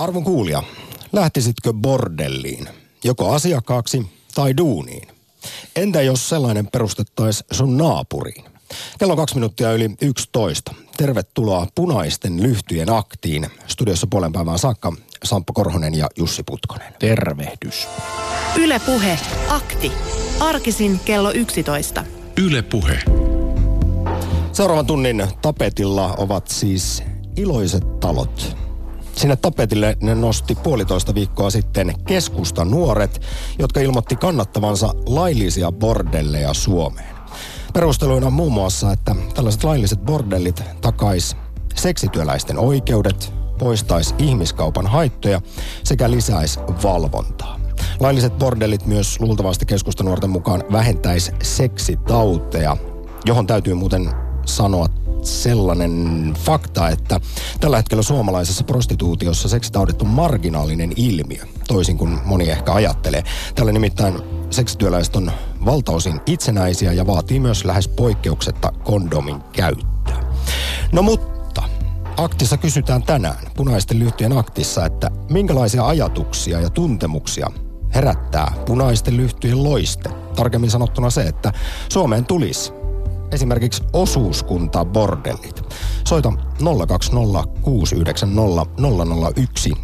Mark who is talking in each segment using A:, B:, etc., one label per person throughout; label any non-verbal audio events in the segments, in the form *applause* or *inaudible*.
A: Arvon kuulija, lähtisitkö bordelliin, joko asiakkaaksi tai duuniin? Entä jos sellainen perustettaisiin sun naapuriin? Kello on kaksi minuuttia yli 11. Tervetuloa punaisten lyhtyjen aktiin. Studiossa puolen päivän saakka Samppo Korhonen ja Jussi Putkonen.
B: Tervehdys.
C: Ylepuhe akti. Arkisin kello 11.
D: Yle Puhe.
A: Seuraavan tunnin tapetilla ovat siis iloiset talot. Sinne tapetille ne nosti puolitoista viikkoa sitten keskusta nuoret, jotka ilmoitti kannattavansa laillisia bordelleja Suomeen. Perusteluina muun muassa, että tällaiset lailliset bordellit takais seksityöläisten oikeudet, poistais ihmiskaupan haittoja sekä lisäis valvontaa. Lailliset bordellit myös luultavasti keskustanuorten mukaan vähentäisi seksitauteja, johon täytyy muuten sanoa sellainen fakta, että tällä hetkellä suomalaisessa prostituutiossa seksitaudit on marginaalinen ilmiö, toisin kuin moni ehkä ajattelee. Tällä nimittäin seksityöläiset on valtaosin itsenäisiä ja vaatii myös lähes poikkeuksetta kondomin käyttöä. No mutta, aktissa kysytään tänään, punaisten lyhtyjen aktissa, että minkälaisia ajatuksia ja tuntemuksia herättää punaisten lyhtyjen loiste. Tarkemmin sanottuna se, että Suomeen tulisi esimerkiksi osuuskunta bordellit. Soita 020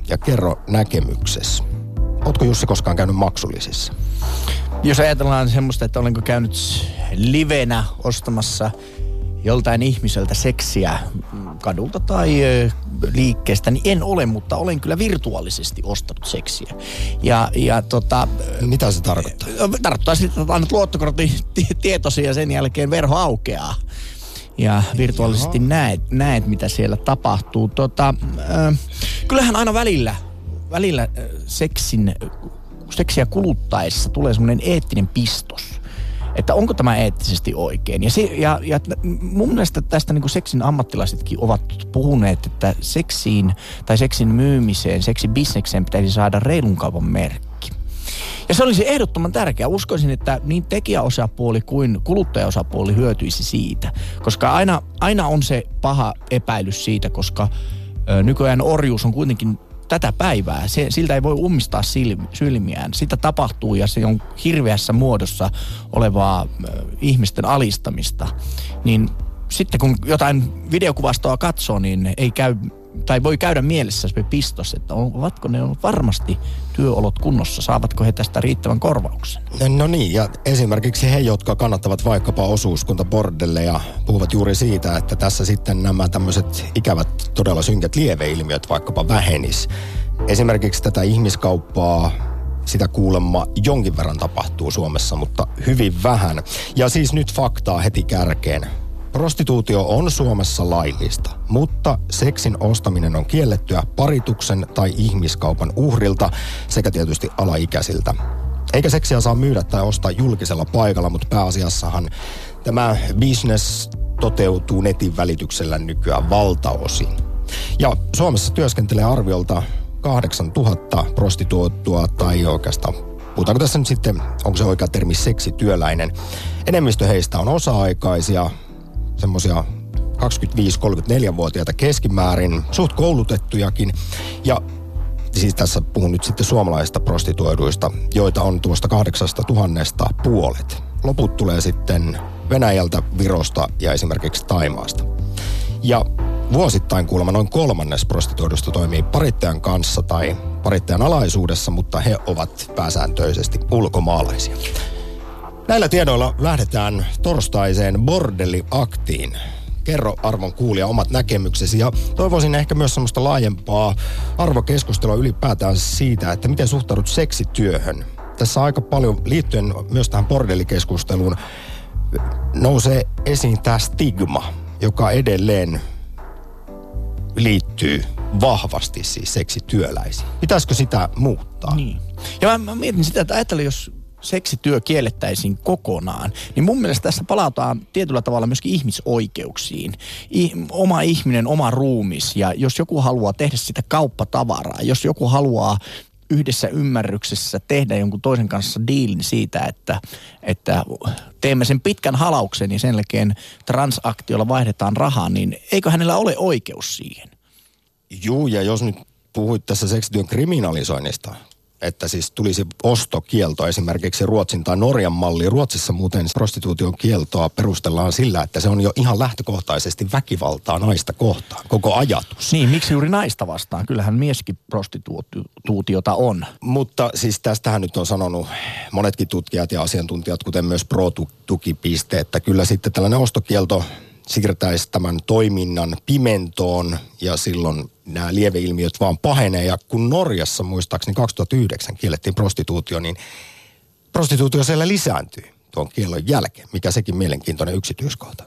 A: ja kerro näkemyksesi. Ootko Jussi koskaan käynyt maksullisissa?
B: Jos ajatellaan semmoista, että olenko käynyt livenä ostamassa joltain ihmiseltä seksiä kadulta tai liikkeestä, niin en ole, mutta olen kyllä virtuaalisesti ostanut seksiä. Ja, ja tota,
A: Mitä se tarkoittaa?
B: Tarkoittaa sitä, että annat luottokortin tietosi ja sen jälkeen verho aukeaa. Ja virtuaalisesti näet, näet, mitä siellä tapahtuu. Tota, äh, kyllähän aina välillä, välillä äh, seksin, seksiä kuluttaessa tulee semmoinen eettinen pistos että onko tämä eettisesti oikein. Ja, se, ja, ja mun mielestä tästä niin seksin ammattilaisetkin ovat puhuneet, että seksiin tai seksin myymiseen, seksibisnekseen pitäisi saada reilun kaupan merkki. Ja se olisi ehdottoman tärkeää. Uskoisin, että niin tekijäosapuoli kuin kuluttajaosapuoli hyötyisi siitä. Koska aina, aina on se paha epäilys siitä, koska ö, nykyään orjuus on kuitenkin tätä päivää. Se, siltä ei voi ummistaa silmiään. Sitä tapahtuu ja se on hirveässä muodossa olevaa äh, ihmisten alistamista. Niin sitten kun jotain videokuvastoa katsoo, niin ei käy tai voi käydä mielessä se pistos, että ovatko ne varmasti työolot kunnossa, saavatko he tästä riittävän korvauksen?
A: No niin, ja esimerkiksi he, jotka kannattavat vaikkapa ja puhuvat juuri siitä, että tässä sitten nämä tämmöiset ikävät, todella synkät lieveilmiöt vaikkapa vähenis. Esimerkiksi tätä ihmiskauppaa sitä kuulemma jonkin verran tapahtuu Suomessa, mutta hyvin vähän. Ja siis nyt faktaa heti kärkeen. Prostituutio on Suomessa laillista, mutta seksin ostaminen on kiellettyä parituksen tai ihmiskaupan uhrilta sekä tietysti alaikäisiltä. Eikä seksiä saa myydä tai ostaa julkisella paikalla, mutta pääasiassahan tämä business toteutuu netin välityksellä nykyään valtaosin. Ja Suomessa työskentelee arviolta 8000 prostituoitua tai oikeastaan Puhutaanko tässä nyt sitten, onko se oikea termi seksityöläinen. Enemmistö heistä on osa-aikaisia, semmoisia 25-34-vuotiaita keskimäärin, suht koulutettujakin. Ja siis tässä puhun nyt sitten suomalaisista prostituoiduista, joita on tuosta kahdeksasta tuhannesta puolet. Loput tulee sitten Venäjältä, Virosta ja esimerkiksi Taimaasta. Ja vuosittain kuulemma noin kolmannes prostituoidusta toimii parittajan kanssa tai parittajan alaisuudessa, mutta he ovat pääsääntöisesti ulkomaalaisia. Näillä tiedoilla lähdetään torstaiseen bordelliaktiin. Kerro arvon kuulija omat näkemyksesi ja toivoisin ehkä myös semmoista laajempaa arvokeskustelua ylipäätään siitä, että miten suhtaudut seksityöhön. Tässä aika paljon liittyen myös tähän bordellikeskusteluun nousee esiin tämä stigma, joka edelleen liittyy vahvasti siis seksityöläisiin. Pitäisikö sitä muuttaa?
B: Niin. Ja mä, mä mietin sitä, että ajattelen, jos seksityö kiellettäisiin kokonaan, niin mun mielestä tässä palataan tietyllä tavalla myöskin ihmisoikeuksiin. I, oma ihminen, oma ruumis ja jos joku haluaa tehdä sitä kauppatavaraa, jos joku haluaa yhdessä ymmärryksessä tehdä jonkun toisen kanssa diilin siitä, että, että teemme sen pitkän halauksen ja sen jälkeen transaktiolla vaihdetaan rahaa, niin eikö hänellä ole oikeus siihen?
A: Juu, ja jos nyt puhuit tässä seksityön kriminalisoinnista, että siis tulisi ostokielto esimerkiksi Ruotsin tai Norjan malli. Ruotsissa muuten prostituution kieltoa perustellaan sillä, että se on jo ihan lähtökohtaisesti väkivaltaa naista kohtaan, koko ajatus.
B: Niin, miksi juuri naista vastaan? Kyllähän mieskin prostituutiota on.
A: Mutta siis tästähän nyt on sanonut monetkin tutkijat ja asiantuntijat, kuten myös pro-tukipiste, että kyllä sitten tällainen ostokielto siirtäisi tämän toiminnan pimentoon ja silloin nämä lieveilmiöt vaan pahenee. Ja kun Norjassa muistaakseni 2009 kiellettiin prostituutio, niin prostituutio siellä lisääntyi tuon kiellon jälkeen, mikä sekin mielenkiintoinen yksityiskohta.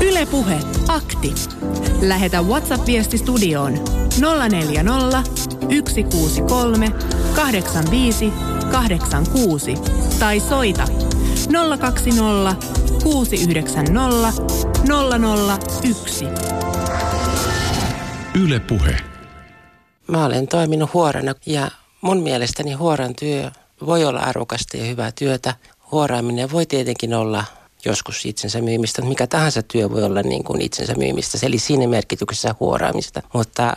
C: Ylepuhe akti. Lähetä WhatsApp-viesti studioon 040 163 85 86 tai soita 020 690 001.
D: Yle Puhe.
E: Mä olen toiminut huorana ja mun mielestäni huoran työ voi olla arvokasta ja hyvää työtä. Huoraaminen voi tietenkin olla joskus itsensä myymistä. Mikä tahansa työ voi olla niin kuin itsensä myymistä, eli siinä merkityksessä huoraamista. Mutta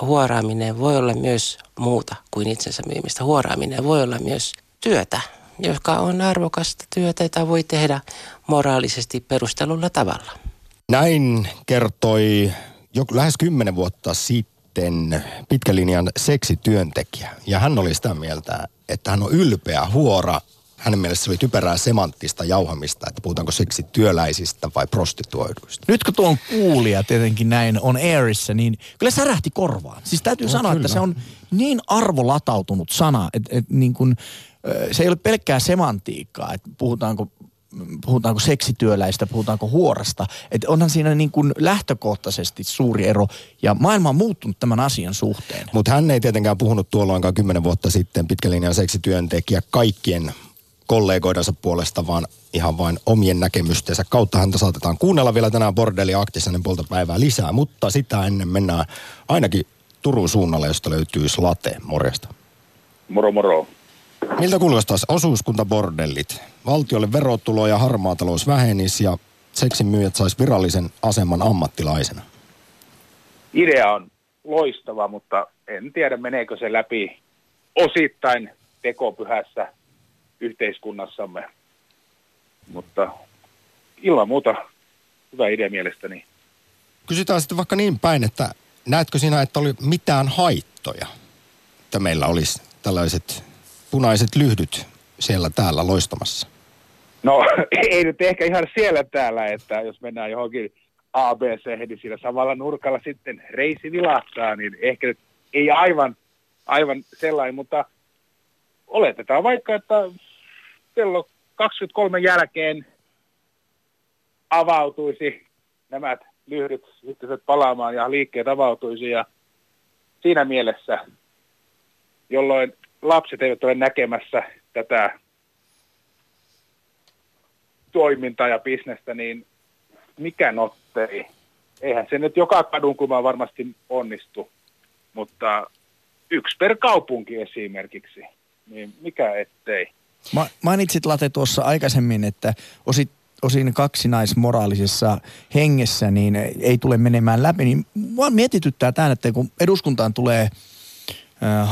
E: huoraaminen voi olla myös muuta kuin itsensä myymistä. Huoraaminen voi olla myös työtä, joka on arvokasta työtä, jota voi tehdä moraalisesti perustelulla tavalla.
A: Näin kertoi jo lähes kymmenen vuotta sitten pitkälinjan seksityöntekijä. Ja hän oli sitä mieltä, että hän on ylpeä huora. Hänen mielestä se oli typerää semanttista jauhamista, että puhutaanko seksityöläisistä vai prostituoiduista.
B: Nyt kun tuon kuulija tietenkin näin on airissa, niin kyllä särähti korvaan. Siis täytyy no, sanoa, kyllä. että se on niin arvolatautunut sana, että, että niin kuin, se ei ole pelkkää semantiikkaa, että puhutaanko puhutaanko seksityöläistä, puhutaanko huorasta. Että onhan siinä niin kuin lähtökohtaisesti suuri ero ja maailma on muuttunut tämän asian suhteen.
A: Mutta hän ei tietenkään puhunut tuolloinkaan kymmenen vuotta sitten pitkälinjan seksityöntekijä kaikkien kollegoidensa puolesta, vaan ihan vain omien näkemystensä kautta häntä saatetaan kuunnella vielä tänään Bordelli Aktisanen puolta päivää lisää, mutta sitä ennen mennään ainakin Turun suunnalle, josta löytyy Slate. Morjesta.
F: Moro moro.
A: Miltä kuulostaa osuuskuntabordellit? Valtiolle verotulo ja harmaatalous vähenisi ja seksin myyjät sais virallisen aseman ammattilaisena.
F: Idea on loistava, mutta en tiedä meneekö se läpi osittain tekopyhässä yhteiskunnassamme. Mutta ilman muuta hyvä idea mielestäni.
A: Kysytään sitten vaikka niin päin, että näetkö sinä, että oli mitään haittoja, että meillä olisi tällaiset punaiset lyhdyt siellä täällä loistamassa?
F: No *laughs* ei nyt ehkä ihan siellä täällä, että jos mennään johonkin ABC, niin siinä samalla nurkalla sitten reisi vilahtaa, niin ehkä nyt ei aivan, aivan sellainen, mutta oletetaan vaikka, että kello 23 jälkeen avautuisi nämä lyhdyt sitten palaamaan ja liikkeet avautuisi ja siinä mielessä, jolloin lapset eivät ole näkemässä tätä toimintaa ja bisnestä, niin mikä nottei? Eihän se nyt joka kadunkulma varmasti onnistu, mutta yksi per kaupunki esimerkiksi, niin mikä ettei.
B: Ma- mainitsit Late tuossa aikaisemmin, että osit osin kaksinaismoraalisessa hengessä, niin ei tule menemään läpi. Niin mua mietityttää tämä, että kun eduskuntaan tulee –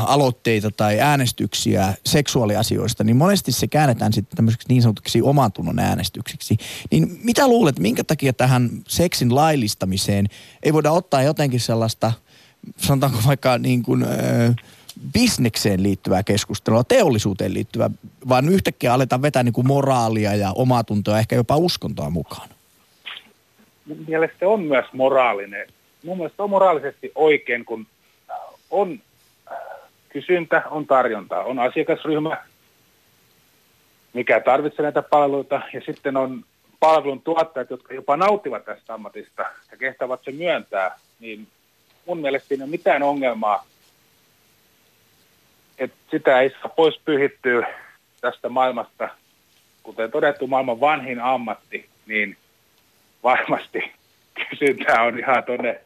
B: aloitteita tai äänestyksiä seksuaaliasioista, niin monesti se käännetään sitten tämmöiseksi niin sanotuksi oman tunnon äänestyksiksi. Niin mitä luulet, minkä takia tähän seksin laillistamiseen ei voida ottaa jotenkin sellaista, sanotaanko vaikka niin kuin, äh, bisnekseen liittyvää keskustelua, teollisuuteen liittyvää, vaan yhtäkkiä aletaan vetää niin kuin moraalia ja omaa tuntoa, ehkä jopa uskontoa mukaan?
F: Mun mielestä on myös moraalinen. Mun mielestä on moraalisesti oikein, kun on kysyntä, on tarjontaa, on asiakasryhmä, mikä tarvitsee näitä palveluita, ja sitten on palvelun tuottajat, jotka jopa nauttivat tästä ammatista ja kehtävät se myöntää, niin mun mielestä siinä ei ole mitään ongelmaa, että sitä ei saa pois pyhittyä tästä maailmasta. Kuten todettu, maailman vanhin ammatti, niin varmasti *laughs* kysyntää on ihan tuonne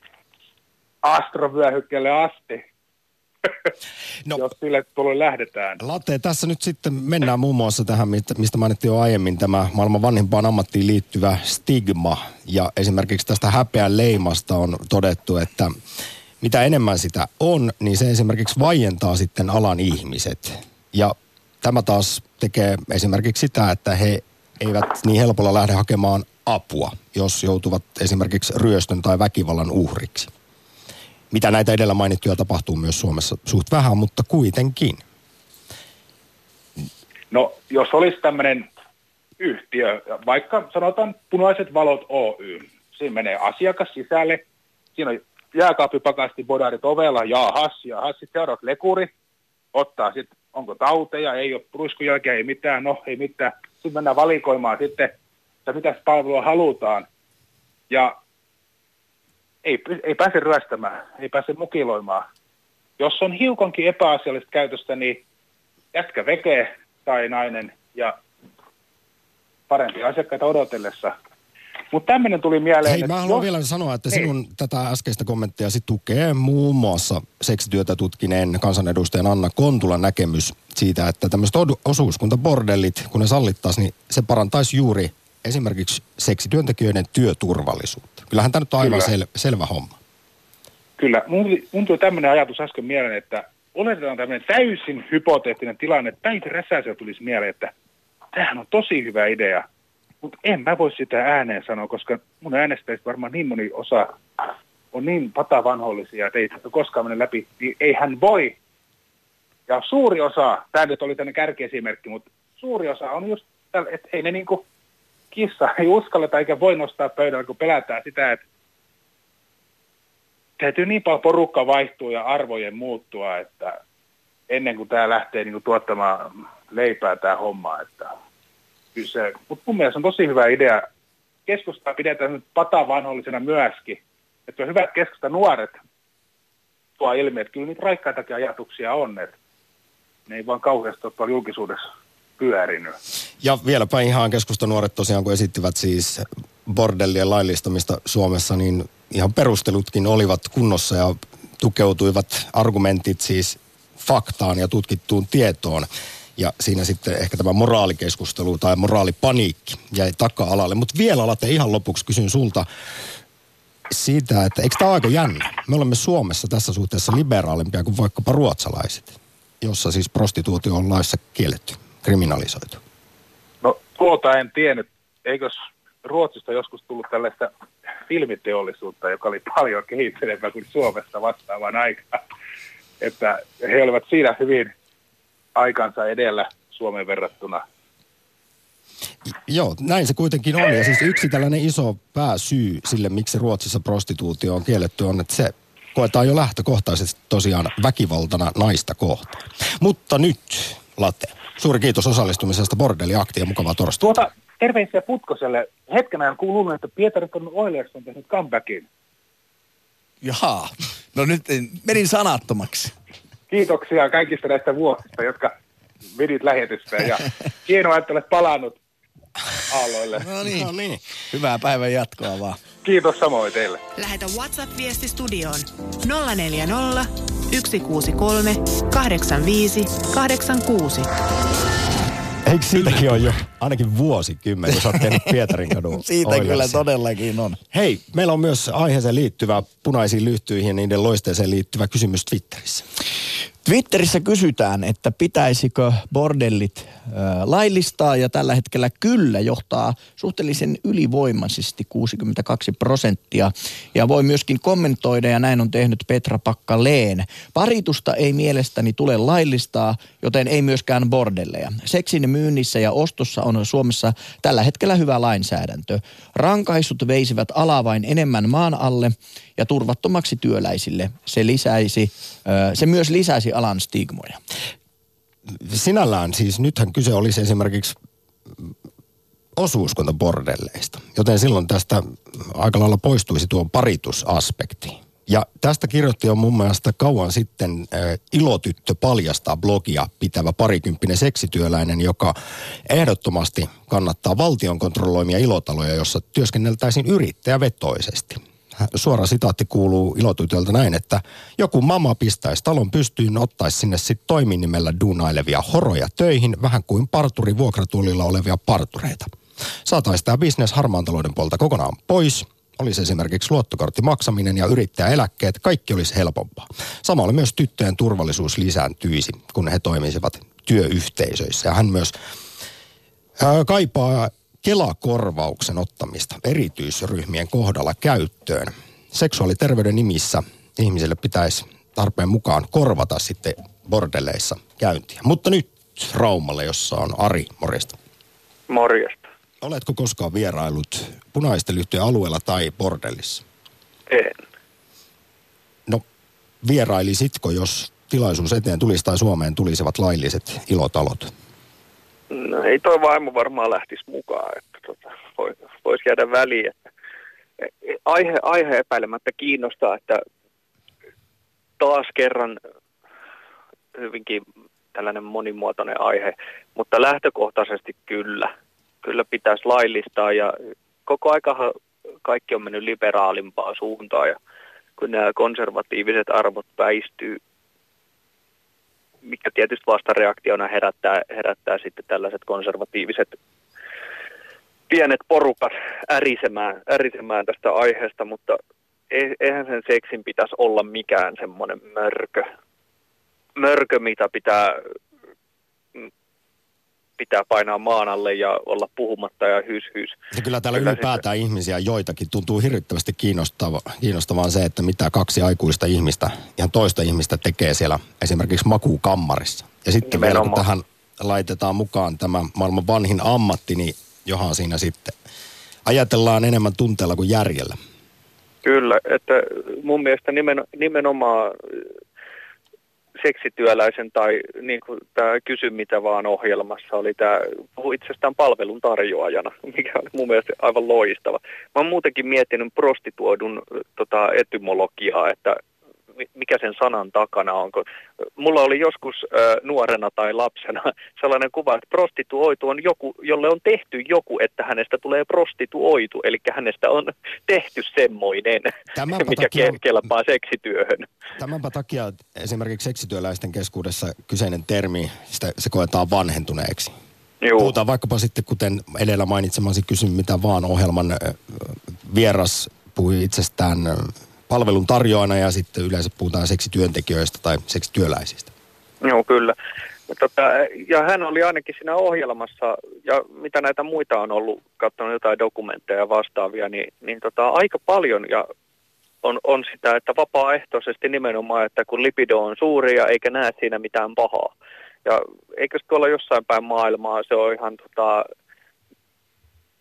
F: astrovyöhykkeelle asti. *laughs* no, jos sille tulee lähdetään.
A: Latte, tässä nyt sitten mennään muun muassa tähän, mistä mainittiin jo aiemmin, tämä maailman vanhimpaan ammattiin liittyvä stigma. Ja esimerkiksi tästä häpeän leimasta on todettu, että mitä enemmän sitä on, niin se esimerkiksi vaientaa sitten alan ihmiset. Ja tämä taas tekee esimerkiksi sitä, että he eivät niin helpolla lähde hakemaan apua, jos joutuvat esimerkiksi ryöstön tai väkivallan uhriksi. Mitä näitä edellä mainittuja tapahtuu myös Suomessa suht vähän, mutta kuitenkin.
F: No, jos olisi tämmöinen yhtiö, vaikka sanotaan Punaiset valot Oy, siinä menee asiakas sisälle, siinä on jääkaappipakasti bodarit ovella, jaahas, jaahas, sitten seuraavat lekuri, ottaa sitten, onko tauteja, ei ole pruiskun jälkeen, ei mitään, no ei mitään. Sitten mennään valikoimaan sitten, että mitä palvelua halutaan. Ja ei, ei pääse ryöstämään, ei pääse mukiloimaan. Jos on hiukankin epäasiallista käytöstä, niin jätkä vekee tai nainen ja parempi asiakkaita odotellessa mutta tämmöinen tuli mieleen.
A: Hei, mä haluan jos... vielä sanoa, että sinun Hei. tätä äskeistä kommenttia tukee muun muassa seksityötä tutkineen kansanedustajan Anna Kontulan näkemys siitä, että tämmöiset osuuskuntabordellit, kun ne sallittaisiin, niin se parantaisi juuri esimerkiksi seksityöntekijöiden työturvallisuutta. Kyllähän tämä nyt on aivan sel- selvä homma.
F: Kyllä. Mun, mun tuli tämmöinen ajatus äsken mieleen, että oletetaan tämmöinen täysin hypoteettinen tilanne, että Päivi Räsäsellä tulisi mieleen, että tämähän on tosi hyvä idea. Mutta en mä voi sitä ääneen sanoa, koska mun äänestäjistä varmaan niin moni osa on niin patavanhollisia, että ei tästä koskaan mene läpi, niin ei hän voi. Ja suuri osa, tämä nyt oli tänne kärkiesimerkki, mutta suuri osa on just, että ei ne niinku kissa ei uskalleta eikä voi nostaa pöydällä, kun pelätään sitä, että täytyy niin paljon porukka vaihtua ja arvojen muuttua, että ennen kuin tämä lähtee niin kuin tuottamaan leipää tämä homma, että kyse. Mutta mun mielestä on tosi hyvä idea. Keskustaa pidetään nyt patavanhollisena myöskin. Että on hyvät keskusta nuoret tuo ilmi, että kyllä niitä raikkaitakin ajatuksia on, että ne ei vaan kauheasti ole julkisuudessa pyörinyt.
A: Ja vieläpä ihan keskusta nuoret tosiaan, kun esittivät siis bordellien laillistamista Suomessa, niin ihan perustelutkin olivat kunnossa ja tukeutuivat argumentit siis faktaan ja tutkittuun tietoon. Ja siinä sitten ehkä tämä moraalikeskustelu tai moraalipaniikki jäi taka-alalle. Mutta vielä Late ihan lopuksi kysyn sulta siitä, että eikö tämä aika jännä? Me olemme Suomessa tässä suhteessa liberaalimpia kuin vaikkapa ruotsalaiset, jossa siis prostituutio on laissa kielletty, kriminalisoitu.
F: No tuota en tiennyt. Eikös Ruotsista joskus tullut tällaista filmiteollisuutta, joka oli paljon kehittyneempää kuin Suomessa vastaavaan aikaan. Että he olivat siinä hyvin aikansa edellä Suomen verrattuna.
A: Joo, näin se kuitenkin on. Ja siis yksi tällainen iso pääsyy sille, miksi Ruotsissa prostituutio on kielletty, on, että se koetaan jo lähtökohtaisesti tosiaan väkivaltana naista kohtaan. Mutta nyt, Latte, suuri kiitos osallistumisesta Bordelli-aktiin ja mukavaa torstaita.
F: Tuota, terveisiä Putkoselle. Hetken ajan kuuluu, että Pietari Oilers on tehnyt comebackin.
B: Jaha, no nyt menin sanattomaksi
F: kiitoksia kaikista näistä vuosista, jotka vedit lähetystä ja *laughs* hienoa, että olet palannut aalloille.
B: No niin, no niin. hyvää päivän jatkoa vaan.
F: Kiitos samoin teille.
C: Lähetä WhatsApp-viesti studioon 040 163 85 86.
A: Eikö siitäkin ole jo ainakin vuosikymmen, kun sä oot tehnyt *laughs* Pietarin kadun
B: Siitä Oilersin. kyllä todellakin on.
A: Hei, meillä on myös aiheeseen liittyvä punaisiin lyhtyihin ja niiden loisteeseen liittyvä kysymys Twitterissä.
B: Twitterissä kysytään, että pitäisikö bordellit ö, laillistaa ja tällä hetkellä kyllä johtaa suhteellisen ylivoimaisesti 62 prosenttia. Ja voi myöskin kommentoida ja näin on tehnyt Petra Pakkaleen. Paritusta ei mielestäni tule laillistaa, joten ei myöskään bordelleja. Seksin myynnissä ja ostossa on Suomessa tällä hetkellä hyvä lainsäädäntö. Rankaisut veisivät alaa vain enemmän maan alle ja turvattomaksi työläisille. Se lisäisi, se myös lisäisi alan stigmoja.
A: Sinällään siis nythän kyse olisi esimerkiksi osuuskuntabordelleista, joten silloin tästä aika lailla poistuisi tuo paritusaspekti. Ja tästä kirjoitti jo mun mielestä kauan sitten äh, Ilotyttö paljastaa blogia pitävä parikymppinen seksityöläinen, joka ehdottomasti kannattaa valtion kontrolloimia ilotaloja, jossa työskenneltäisiin yrittäjävetoisesti suora sitaatti kuuluu ilotytöltä näin, että joku mama pistäisi talon pystyyn, ottaisi sinne sitten toiminimellä duunailevia horoja töihin, vähän kuin parturi vuokratuolilla olevia partureita. Saataisiin tämä bisnes harmaan talouden puolta kokonaan pois olisi esimerkiksi luottokorttimaksaminen ja yrittäjäeläkkeet, kaikki olisi helpompaa. Samalla myös tyttöjen turvallisuus lisääntyisi, kun he toimisivat työyhteisöissä. Ja hän myös kaipaa Kelakorvauksen ottamista erityisryhmien kohdalla käyttöön. Seksuaaliterveyden nimissä ihmisille pitäisi tarpeen mukaan korvata sitten bordelleissa käyntiä. Mutta nyt Raumalle, jossa on Ari, morjesta.
D: Morjesta.
A: Oletko koskaan vierailut punaisten lyhtyjen alueella tai bordellissa?
D: En.
A: No, vierailisitko, jos tilaisuus eteen tulisi tai Suomeen tulisivat lailliset ilotalot?
D: No ei toi vaimo varmaan lähtisi mukaan, että tota, voi, voisi jäädä väliin. Että, aihe, aihe epäilemättä kiinnostaa, että taas kerran hyvinkin tällainen monimuotoinen aihe, mutta lähtökohtaisesti kyllä. Kyllä pitäisi laillistaa ja koko aika kaikki on mennyt liberaalimpaan suuntaan ja kun nämä konservatiiviset arvot väistyy, mikä tietysti vastareaktiona herättää, herättää sitten tällaiset konservatiiviset pienet porukat ärisemään, ärisemään tästä aiheesta, mutta eihän sen seksin pitäisi olla mikään semmoinen mörkö, mörkö mitä pitää, pitää painaa maan alle ja olla puhumatta ja hys hys.
A: Ja kyllä täällä kyllä ylipäätään sitten... ihmisiä joitakin tuntuu hirvittävästi kiinnostava, kiinnostavaa se, että mitä kaksi aikuista ihmistä, ihan toista ihmistä tekee siellä esimerkiksi makuukammarissa. Ja sitten vielä kun tähän laitetaan mukaan tämä maailman vanhin ammatti, niin johan siinä sitten ajatellaan enemmän tunteella kuin järjellä.
D: Kyllä, että mun mielestä nimen, nimenomaan seksityöläisen tai niin kuin tämä Kysy mitä vaan ohjelmassa oli tämä, puhu itsestään palvelun tarjoajana, *laughs* mikä on mun mielestä aivan loistava. Mä oon muutenkin miettinyt prostituodun tota, etymologiaa, että mikä sen sanan takana on. Kun mulla oli joskus äh, nuorena tai lapsena *laughs* sellainen kuva, että prostituoitu on joku, jolle on tehty joku, että hänestä tulee prostituoitu. Eli hänestä on *laughs* tehty semmoinen, Tämänpä *laughs* mikä takia, kelpaa seksityöhön.
A: Tämänpä takia esimerkiksi seksityöläisten keskuudessa kyseinen termi, sitä, se koetaan vanhentuneeksi. Juu. Puhutaan vaikkapa sitten, kuten edellä mainitsemasi kysyn mitä vaan ohjelman vieras puhui itsestään palvelun tarjoajana ja sitten yleensä puhutaan seksityöntekijöistä tai seksityöläisistä.
D: Joo, kyllä. Tota, ja hän oli ainakin siinä ohjelmassa, ja mitä näitä muita on ollut, katsonut jotain dokumentteja ja vastaavia, niin, niin tota, aika paljon ja on, on sitä, että vapaaehtoisesti nimenomaan, että kun lipido on suuri ja eikä näe siinä mitään pahaa. Ja eikö tuolla jossain päin maailmaa se on ihan tota,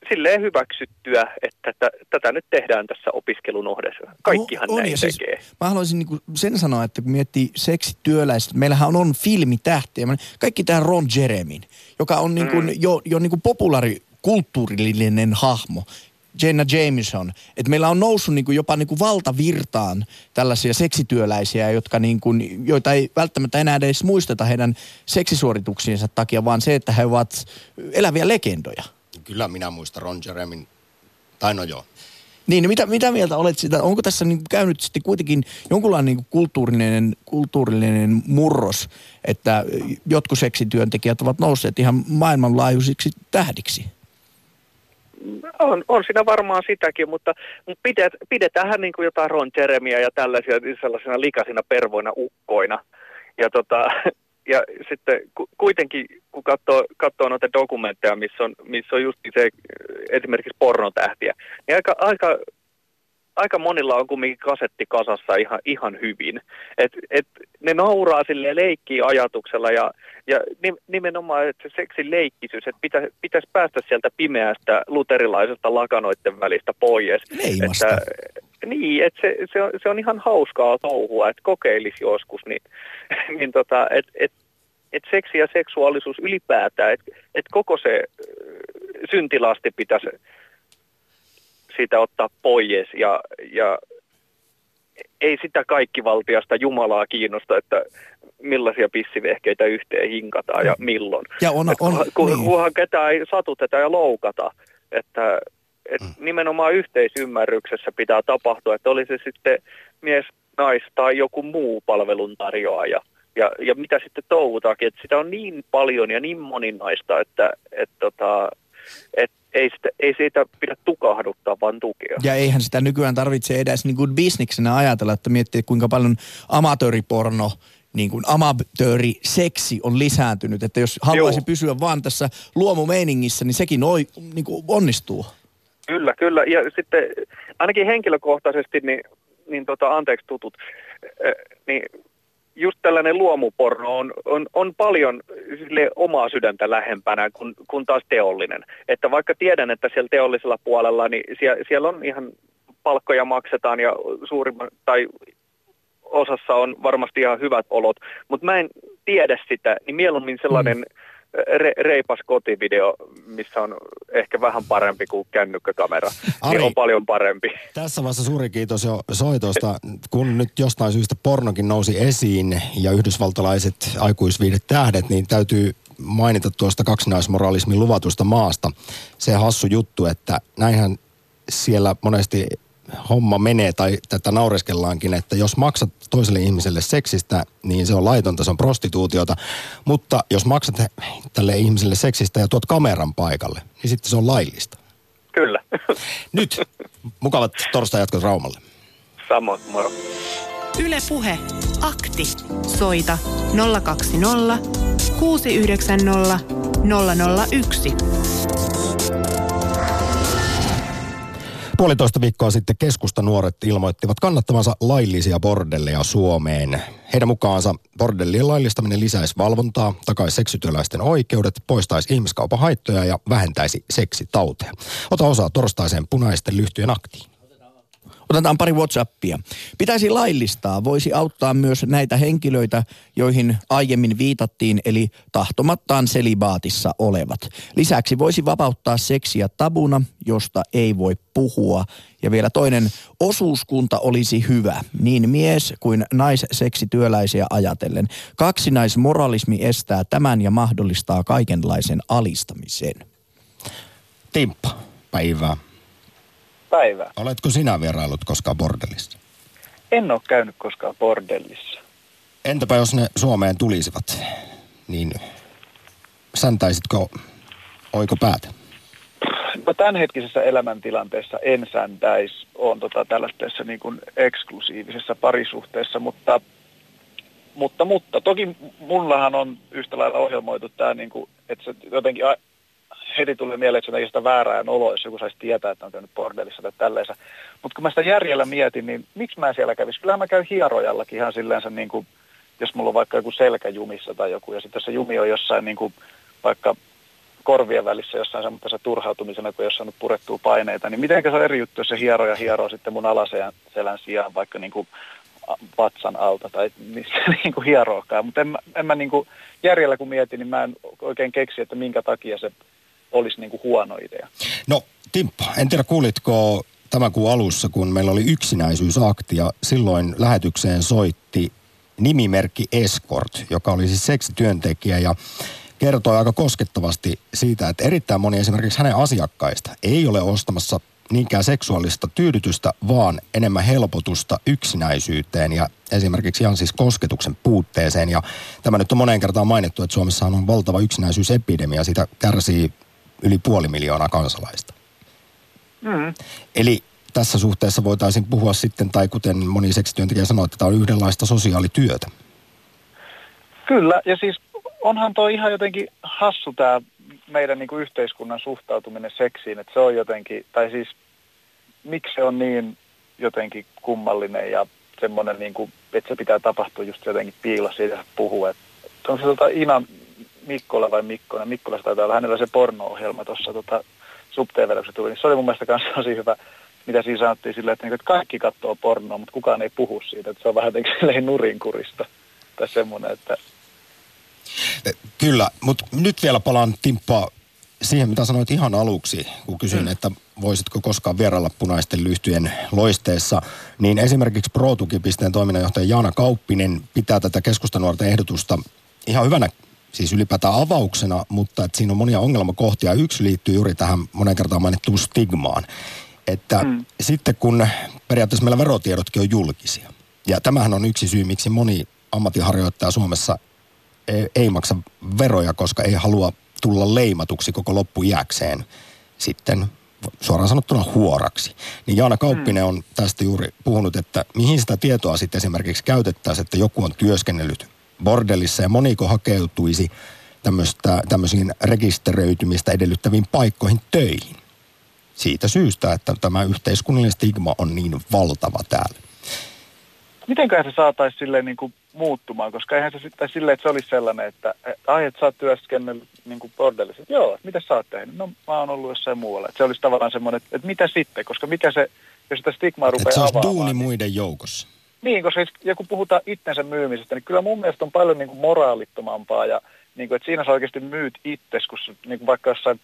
D: silleen hyväksyttyä, että t- tätä nyt tehdään tässä opiskelun ohdessa. Kaikkihan on, on, näin siis tekee.
B: Mä haluaisin niinku sen sanoa, että kun miettii seksityöläiset, meillähän on filmitähtiä. Kaikki tämä Ron Jeremin, joka on niinku mm. jo, jo niinku populaari kulttuurillinen hahmo. Jenna Jameson, että meillä on noussut niinku jopa niinku valtavirtaan tällaisia seksityöläisiä, jotka niinku, joita ei välttämättä enää edes muisteta heidän seksisuorituksiensa takia, vaan se, että he ovat eläviä legendoja
A: kyllä minä muistan Ron Jeremin, tai no joo.
B: Niin, mitä, mitä mieltä olet sitä? Onko tässä niin käynyt sitten kuitenkin jonkunlainen niin kulttuurillinen, kulttuurillinen murros, että jotkut seksityöntekijät ovat nousseet ihan maailmanlaajuisiksi tähdiksi?
D: On, on siinä varmaan sitäkin, mutta, mutta pidet, pidetäänhän niin kuin jotain Ron Jeremia ja tällaisia sellaisina likaisina pervoina ukkoina. Ja tota, ja sitten kuitenkin, kun katsoo, katsoo noita dokumentteja, missä on, missä on just se esimerkiksi pornotähtiä, niin aika, aika, aika monilla on kumminkin kasetti kasassa ihan, ihan hyvin. Et, et ne nauraa sille leikkii ajatuksella ja, ja nimenomaan että se seksin leikkisyys, että pitä, pitäisi päästä sieltä pimeästä luterilaisesta lakanoiden välistä pois.
B: Leimasta. Että,
D: niin, että se, se, on, se on ihan hauskaa touhua, että kokeilisi joskus, niin, *laughs* niin tota, että et, et seksi ja seksuaalisuus ylipäätään, että et koko se syntilasti pitäisi siitä ottaa pois ja, ja ei sitä kaikki valtiasta Jumalaa kiinnosta, että millaisia pissivehkeitä yhteen hinkataan ja milloin.
B: Ja on, on,
D: kun, kun, niin. kunhan ketään ei satuteta ja loukata, että et mm. nimenomaan yhteisymmärryksessä pitää tapahtua, että oli se sitten mies, nais tai joku muu palveluntarjoaja. Ja, ja mitä sitten touvutaankin, että sitä on niin paljon ja niin moninaista, että et tota, että ei, sitä, ei siitä pidä tukahduttaa, vaan tukea.
B: Ja eihän sitä nykyään tarvitse edes niin kuin bisniksenä ajatella, että miettii kuinka paljon amatööriporno niin kuin amatööriseksi on lisääntynyt. Että jos haluaisi Joo. pysyä vaan tässä luomumeiningissä, niin sekin oi, niin kuin onnistuu.
D: Kyllä, kyllä. Ja sitten ainakin henkilökohtaisesti, niin, niin tota, anteeksi tutut, niin just tällainen luomuporno on, on, on paljon sille omaa sydäntä lähempänä kuin, kuin taas teollinen. Että vaikka tiedän, että siellä teollisella puolella, niin siellä, siellä on ihan palkkoja maksetaan ja suurimman, tai osassa on varmasti ihan hyvät olot, mutta mä en tiedä sitä, niin mieluummin sellainen mm. Re, reipas kotivideo, missä on ehkä vähän parempi kuin kännykkäkamera, niin Ari, niin on paljon parempi.
A: Tässä vaiheessa suuri kiitos jo soitosta. Kun nyt jostain syystä pornokin nousi esiin ja yhdysvaltalaiset tähdet, niin täytyy mainita tuosta kaksinaismoralismin luvatusta maasta. Se hassu juttu, että näinhän siellä monesti homma menee, tai tätä naureskellaankin, että jos maksat toiselle ihmiselle seksistä, niin se on laitonta, se on prostituutiota. Mutta jos maksat tälle ihmiselle seksistä ja tuot kameran paikalle, niin sitten se on laillista.
D: Kyllä. *laughs*
A: Nyt mukavat torstai-jatkot Raumalle.
D: Samoin, moro.
C: Yle Puhe. Akti. Soita 020 690 001.
A: Puolitoista viikkoa sitten keskusta nuoret ilmoittivat kannattavansa laillisia bordelleja Suomeen. Heidän mukaansa bordellien laillistaminen lisäisi valvontaa, takaisi seksityöläisten oikeudet, poistaisi ihmiskaupan haittoja ja vähentäisi seksitauteja. Ota osaa torstaiseen punaisten lyhtyjen aktiin.
B: Otetaan pari Whatsappia. Pitäisi laillistaa, voisi auttaa myös näitä henkilöitä, joihin aiemmin viitattiin, eli tahtomattaan selibaatissa olevat. Lisäksi voisi vapauttaa seksiä tabuna, josta ei voi puhua. Ja vielä toinen, osuuskunta olisi hyvä, niin mies kuin naisseksityöläisiä ajatellen. Kaksinaismoralismi estää tämän ja mahdollistaa kaikenlaisen alistamisen.
A: Timppa, päivää
G: päivää.
A: Oletko sinä vierailut koskaan bordellissa?
G: En ole käynyt koskaan bordellissa.
A: Entäpä jos ne Suomeen tulisivat, niin säntäisitkö oiko päätä?
G: No tämänhetkisessä elämäntilanteessa en säntäisi, on tota tällaisessa niin kuin eksklusiivisessa parisuhteessa, mutta, mutta, mutta toki mullahan on yhtä lailla ohjelmoitu tämä, niin kuin, että se jotenkin heti tulee mieleen, että se on sitä väärää oloa, jos joku saisi tietää, että on käynyt bordellissa tai tälleensä. Mutta kun mä sitä järjellä mietin, niin miksi mä siellä kävisin? Kyllähän mä käyn hierojallakin ihan silleensä, niin kuin, jos mulla on vaikka joku selkäjumissa tai joku, ja sitten jos se jumi on jossain niin kuin, vaikka korvien välissä jossain semmoisessa turhautumisena, kun jossain nyt purettuu paineita, niin miten se on eri juttu, jos se hieroja hieroo sitten mun alaselän sijaan vaikka niin kuin vatsan alta tai missä *laughs* niin kuin hierookaan. Mutta en, en mä niin kuin järjellä kun mietin, niin mä en oikein keksi, että minkä takia se olisi niin kuin huono idea.
A: No Timppa, en tiedä kuulitko tämän kuun alussa, kun meillä oli yksinäisyysakti ja silloin lähetykseen soitti nimimerkki Escort, joka oli siis seksityöntekijä ja kertoi aika koskettavasti siitä, että erittäin moni esimerkiksi hänen asiakkaista ei ole ostamassa niinkään seksuaalista tyydytystä, vaan enemmän helpotusta yksinäisyyteen ja esimerkiksi ihan siis kosketuksen puutteeseen. Ja tämä nyt on moneen kertaan mainittu, että Suomessa on valtava yksinäisyysepidemia. Siitä kärsii yli puoli miljoonaa kansalaista. Mm. Eli tässä suhteessa voitaisiin puhua sitten, tai kuten moni seksityöntekijä sanoi, että tämä on yhdenlaista sosiaalityötä.
G: Kyllä, ja siis onhan tuo ihan jotenkin hassu tämä meidän niin kuin yhteiskunnan suhtautuminen seksiin, että se on jotenkin, tai siis miksi se on niin jotenkin kummallinen ja semmoinen, niin kuin, että se pitää tapahtua just jotenkin piilossa siitä puhua. Että on se tota Ina Mikkola vai Mikkonen, Mikkola taitaa olla. Hänellä se porno-ohjelma tuossa tota, se tuli, niin se oli mun mielestä myös tosi hyvä, mitä siinä sanottiin silleen, että, niin, että kaikki katsoo pornoa, mutta kukaan ei puhu siitä, että se on vähän jotenkin *laughs* nurinkurista. Tai semmoinen, että...
A: Kyllä, mutta nyt vielä palaan Timppa siihen, mitä sanoit ihan aluksi, kun kysyin, mm. että voisitko koskaan vierailla punaisten lyhtyjen loisteessa, niin esimerkiksi ProTuki.pisteen toiminnanjohtaja Jaana Kauppinen pitää tätä keskustanuorten ehdotusta ihan hyvänä siis ylipäätään avauksena, mutta että siinä on monia ongelmakohtia. Yksi liittyy juuri tähän monen kertaan mainittuun stigmaan. Että mm. sitten kun periaatteessa meillä verotiedotkin on julkisia, ja tämähän on yksi syy, miksi moni ammattiharjoittaja Suomessa ei, ei maksa veroja, koska ei halua tulla leimatuksi koko loppuiäkseen sitten suoraan sanottuna huoraksi. Niin Jaana Kauppinen on tästä juuri puhunut, että mihin sitä tietoa sitten esimerkiksi käytettäisiin, että joku on työskennellyt bordellissa ja moniko hakeutuisi tämmöisiin rekisteröitymistä edellyttäviin paikkoihin töihin. Siitä syystä, että tämä yhteiskunnallinen stigma on niin valtava täällä.
G: Mitenköhän se saataisiin silleen niin kuin muuttumaan, koska eihän se sitten silleen, että se olisi sellainen, että ai, että sä oot työskennellyt niin kuin bordellissa. Joo, mitä sä oot tehnyt? No mä oon ollut jossain muualla. Että se olisi tavallaan semmoinen, että, että mitä sitten, koska mikä se, jos sitä stigmaa rupeaa
A: Että se olisi
G: avaamaan.
A: duuni
G: niin-
A: muiden joukossa.
G: Niin, koska ja kun puhutaan itsensä myymisestä, niin kyllä mun mielestä on paljon niin kuin moraalittomampaa ja niin kuin, että siinä sä oikeasti myyt itses, kun niin kuin vaikka jossain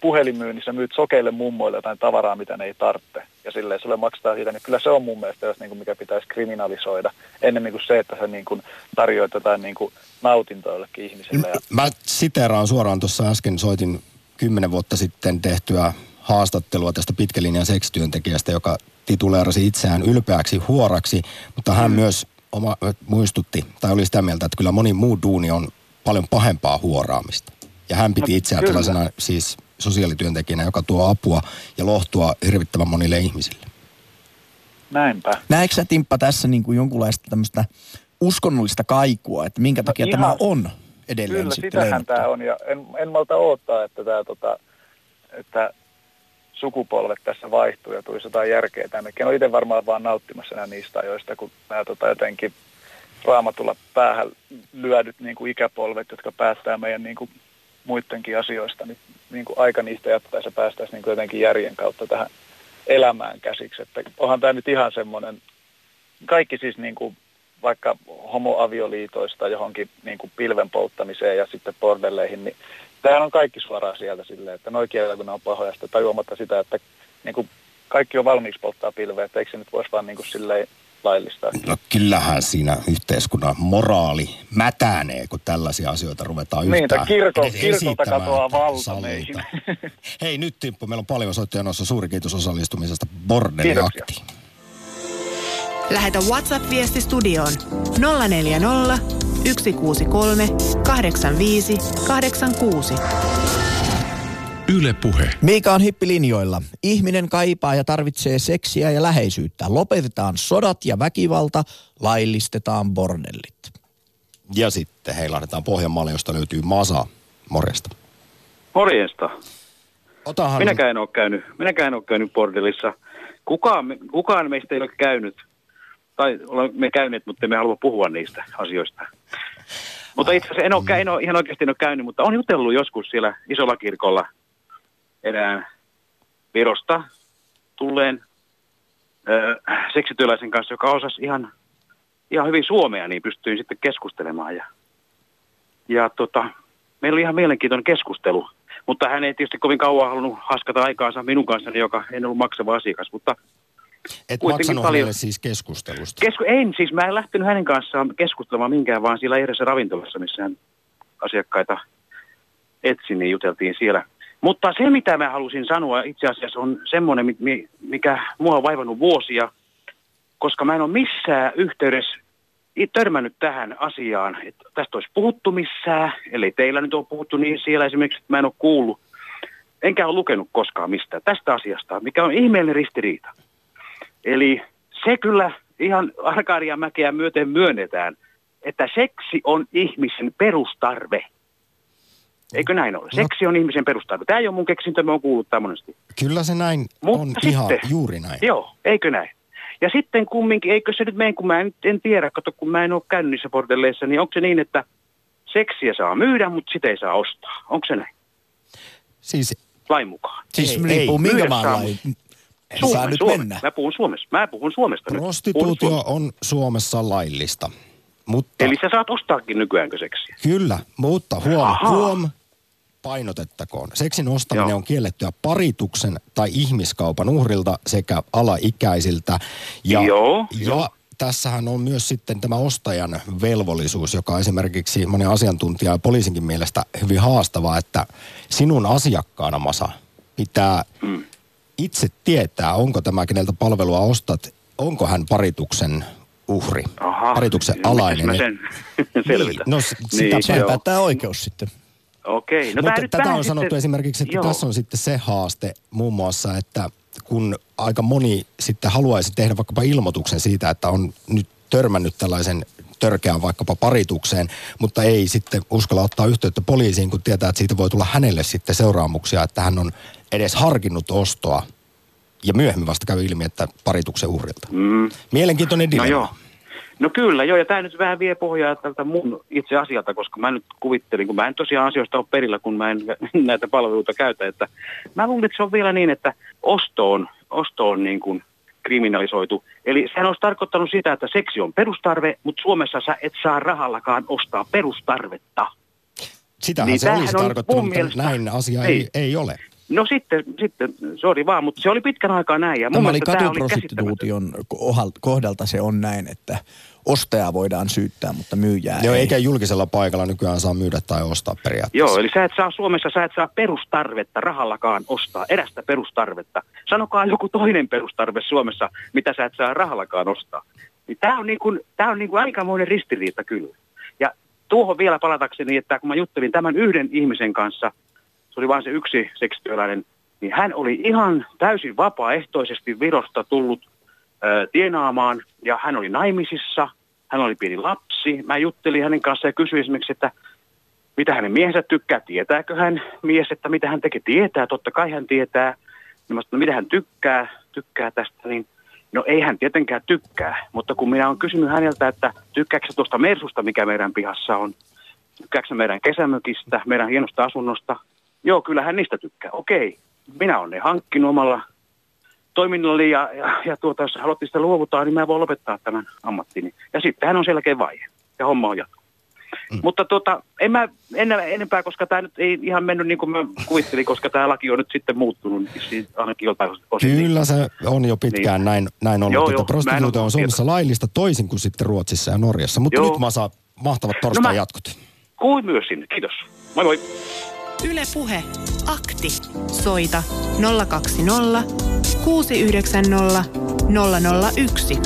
G: puhelinmyynnissä myyt sokeille mummoille jotain tavaraa, mitä ne ei tarvitse. Ja silleen sulle maksetaan siitä, niin kyllä se on mun mielestä jos, niin kuin, mikä pitäisi kriminalisoida. Ennemmin kuin se, että sä niin kuin, tarjoat jotain niin kuin, nautintoa jollekin ihmiselle. Ja,
A: Mä siteeraan suoraan tuossa äsken, soitin kymmenen vuotta sitten tehtyä haastattelua tästä pitkälinjan seksityöntekijästä, joka tituleerasi itseään ylpeäksi huoraksi, mutta hän myös oma, muistutti, tai oli sitä mieltä, että kyllä moni muu duuni on paljon pahempaa huoraamista. Ja hän piti
G: No,
A: itseään
G: kyllä.
A: tällaisena siis sosiaalityöntekijänä, joka tuo apua ja lohtua hirvittävän monille ihmisille.
G: näinpä.
B: Näetkö sä Timppa tässä niin kuin jonkunlaista tämmöistä uskonnollista kaikua, että minkä takia
G: ihan-
B: tämä on edelleen
G: Kyllä,
B: sitten
G: sitähän tämä on. Ja en, en malta odottaa, että, tämä, tota, että sukupolvet tässä vaihtuu ja tulisi jotain järkeä tännekin. En ole itse varmaan vaan nauttimassa enää niistä ajoista, kun nämä tota, jotenkin raamatulla päähän lyödyt niin kuin ikäpolvet, jotka päättää meidän niin kuin, muidenkin asioista, niin, niin kuin aika niistä jättäisi ja päästäisiin niin kuin jotenkin järjen kautta tähän elämään käsiksi. Että onhan tämä nyt ihan semmoinen, kaikki siis niin kuin vaikka homoavioliitoista johonkin niin kuin pilven polttamiseen ja sitten bordelleihin, niin tämähän on kaikki suoraan sieltä silleen, että noi kielellä kun ne on pahoja, sitten tajuamatta sitä, että niin kuin kaikki on valmiiksi polttaa pilveä, että eikö se nyt voisi vaan niin kuin silleen laillistaa.
A: No kyllähän siinä yhteiskunnan moraali mätänee, kun tällaisia asioita ruvetaan
G: Niin,
A: yhtään
G: kirkon- kirkolta
A: esittämään,
G: katoaa valta. *laughs*
A: Hei nyt Timppu, meillä on paljon soittajia noissa. Suuri kiitos osallistumisesta Bordelliaktiin.
C: Lähetä WhatsApp-viesti studioon 040 163 85 86.
H: Yle Puhe.
B: Miika on hippilinjoilla. Ihminen kaipaa ja tarvitsee seksiä ja läheisyyttä. Lopetetaan sodat ja väkivalta, laillistetaan bordellit.
A: Ja sitten heilahdetaan Pohjanmaalle, josta löytyy Masa. Morjesta.
I: Morjesta.
A: Otahan...
I: Minäkään en ole käynyt, minäkään en ole käynyt bordellissa. Kukaan, me- kukaan meistä ei ole käynyt, tai olemme käyneet, mutta emme halua puhua niistä asioista. Mutta itse asiassa en ole, kä- en ole ihan oikeasti en ole käynyt, mutta olen jutellut joskus siellä isolla kirkolla erään Virosta tulleen seksityöläisen kanssa, joka osasi ihan, ihan hyvin suomea, niin pystyin sitten keskustelemaan. Ja, ja tota, meillä oli ihan mielenkiintoinen keskustelu, mutta hän ei tietysti kovin kauan halunnut haskata aikaansa minun kanssani, joka en ollut maksava asiakas, mutta
A: Et
I: kuitenkin
A: maksanut
I: paljon-
A: hänelle siis keskustelusta.
I: Kesku- en siis, mä en lähtenyt hänen kanssaan keskustelemaan minkään, vaan siellä edessä ravintolassa, missä hän asiakkaita etsi, niin juteltiin siellä. Mutta se, mitä mä halusin sanoa itse asiassa on semmoinen, mi- mi- mikä mua on vaivannut vuosia, koska mä en ole missään yhteydessä törmännyt tähän asiaan, että tästä olisi puhuttu missään, eli teillä nyt on puhuttu niin siellä esimerkiksi, että mä en ole kuullut, enkä ole lukenut koskaan mistään tästä asiasta, mikä on ihmeellinen ristiriita. Eli se kyllä ihan Arkadian mäkeä myöten myönnetään, että seksi on ihmisen perustarve. Eikö näin ole? Seksi on ihmisen perustarve. Tämä ei ole mun keksintö, mä oon kuullut tämä monesti.
A: Kyllä se näin
I: Mutta
A: on
I: sitten-
A: ihan juuri näin.
I: Joo, eikö näin? Ja sitten kumminkin, eikö se nyt mene, kun mä en, en tiedä, kato, kun mä en ole käynyt niissä bordelleissa, niin onko se niin, että seksiä saa myydä, mutta sitä ei saa ostaa? Onko se näin?
A: Siis
I: Lain mukaan.
B: Siis
A: Ei,
B: riippuu
A: ei.
B: minkä maan
I: saa,
B: laji. Saa
I: Suomessa,
B: nyt
I: Suomessa.
B: mennä.
I: Mä puhun Suomessa. Mä puhun Suomesta nyt. Puhun
A: prostituutio on Suomessa laillista. Mutta
I: Eli sä saat ostaakin nykyäänkö seksiä?
A: Kyllä, mutta huom,
I: Ahaa.
A: huom, painotettakoon. Seksin ostaminen
I: Joo.
A: on kiellettyä parituksen tai ihmiskaupan uhrilta sekä alaikäisiltä. Ja,
I: Joo,
A: ja
I: joo.
A: tässähän on myös sitten tämä ostajan velvollisuus, joka esimerkiksi monen asiantuntijan ja poliisinkin mielestä hyvin haastavaa, että sinun asiakkaana, Masa, pitää
I: Mm.
A: Itse tietää, onko tämä, keneltä palvelua ostat, onko hän parituksen uhri,
I: Aha.
A: parituksen alainen.
I: Mä sen selvitän.
A: Niin, no s- sitä
I: joo.
B: päättää oikeus sitten.
I: Okei. No
A: Mutta tätä on sanottu
I: sitten-
A: esimerkiksi, että
I: Joo.
A: tässä on sitten se haaste muun muassa, että kun aika moni sitten haluaisi tehdä vaikkapa ilmoituksen siitä, että on nyt törmännyt tällaisen törkeään vaikkapa paritukseen, mutta ei sitten uskalla ottaa yhteyttä poliisiin, kun tietää, että siitä voi tulla hänelle sitten seuraamuksia, että hän on edes harkinnut ostoa. Ja myöhemmin vasta käy ilmi, että parituksen uhrilta.
I: Mm.
A: Mielenkiintoinen
I: No
A: dilemma.
I: joo. No kyllä, joo, ja tämä nyt vähän vie pohjaa tältä mun itse asialta, koska mä nyt kuvittelin, kun mä en tosiaan asioista ole perillä, kun mä en *laughs* näitä palveluita käytä, että mä luulen, että se on vielä niin, että osto on, osto on niin kuin kriminalisoitu. Eli sehän olisi tarkoittanut sitä, että seksi on perustarve, mutta Suomessa sä et saa rahallakaan ostaa perustarvetta.
A: Sitähän
I: Niin
A: se olisi
I: on
A: tarkoittanut, mutta
I: mielestä-
A: näin asia
I: Ei.
A: ei, ei ole.
I: No sitten, sitten sori vaan, mutta se oli pitkän aikaa näin. Ja
B: Tämä oli katuprostituution kohdalta se on näin, että ostajaa voidaan syyttää, mutta myyjää
A: Joo,
B: ei.
A: eikä julkisella paikalla nykyään saa myydä tai ostaa periaatteessa.
I: Joo, eli sä et saa Suomessa, sä et saa perustarvetta rahallakaan ostaa, erästä perustarvetta. Sanokaa joku toinen perustarve Suomessa, mitä sä et saa rahallakaan ostaa. Niin tämä on, niin kuin, tää on niin kuin aikamoinen ristiriita kyllä. Ja tuohon vielä palatakseni, että kun mä juttelin tämän yhden ihmisen kanssa, se oli vain se yksi seksityöläinen, niin hän oli ihan täysin vapaaehtoisesti Virosta tullut tienaamaan ja hän oli naimisissa, hän oli pieni lapsi. Mä juttelin hänen kanssaan ja kysyin esimerkiksi, että mitä hänen miehensä tykkää, tietääkö hän mies, että mitä hän tekee, tietää, totta kai hän tietää. No, mä sanoin, no mitä hän tykkää, tykkää tästä, niin no ei hän tietenkään tykkää, mutta kun minä olen kysynyt häneltä, että tykkääkö tuosta Mersusta, mikä meidän pihassa on, tykkääkö meidän kesämökistä, meidän hienosta asunnosta, joo, kyllä hän niistä tykkää, okei, minä olen ne hankkinut omalla toiminnallani ja, ja, ja tuota, jos haluatte sitä luovuttaa, niin mä voin lopettaa tämän ammattini. Ja sitten hän on selkeä vaihe ja homma on jatko. Mm. Mutta tuota, en mä en, enempää, koska tämä nyt ei ihan mennyt niin kuin mä kuvittelin, koska tämä laki on nyt sitten muuttunut siis ainakin joltain osin.
A: Kyllä se on jo pitkään
I: Niin.
A: näin, näin ollut,
I: Joo,
A: että prostituutio
I: ole
A: on Suomessa laillista toisin kuin sitten Ruotsissa ja Norjassa. Mutta
I: Joo.
A: nyt Masa, mahtavat torstai
I: mä-
A: jatkot.
I: Kuin myös sinne, kiitos. Moi moi.
C: Yle Puhe. Akti. Soita 020 690 001.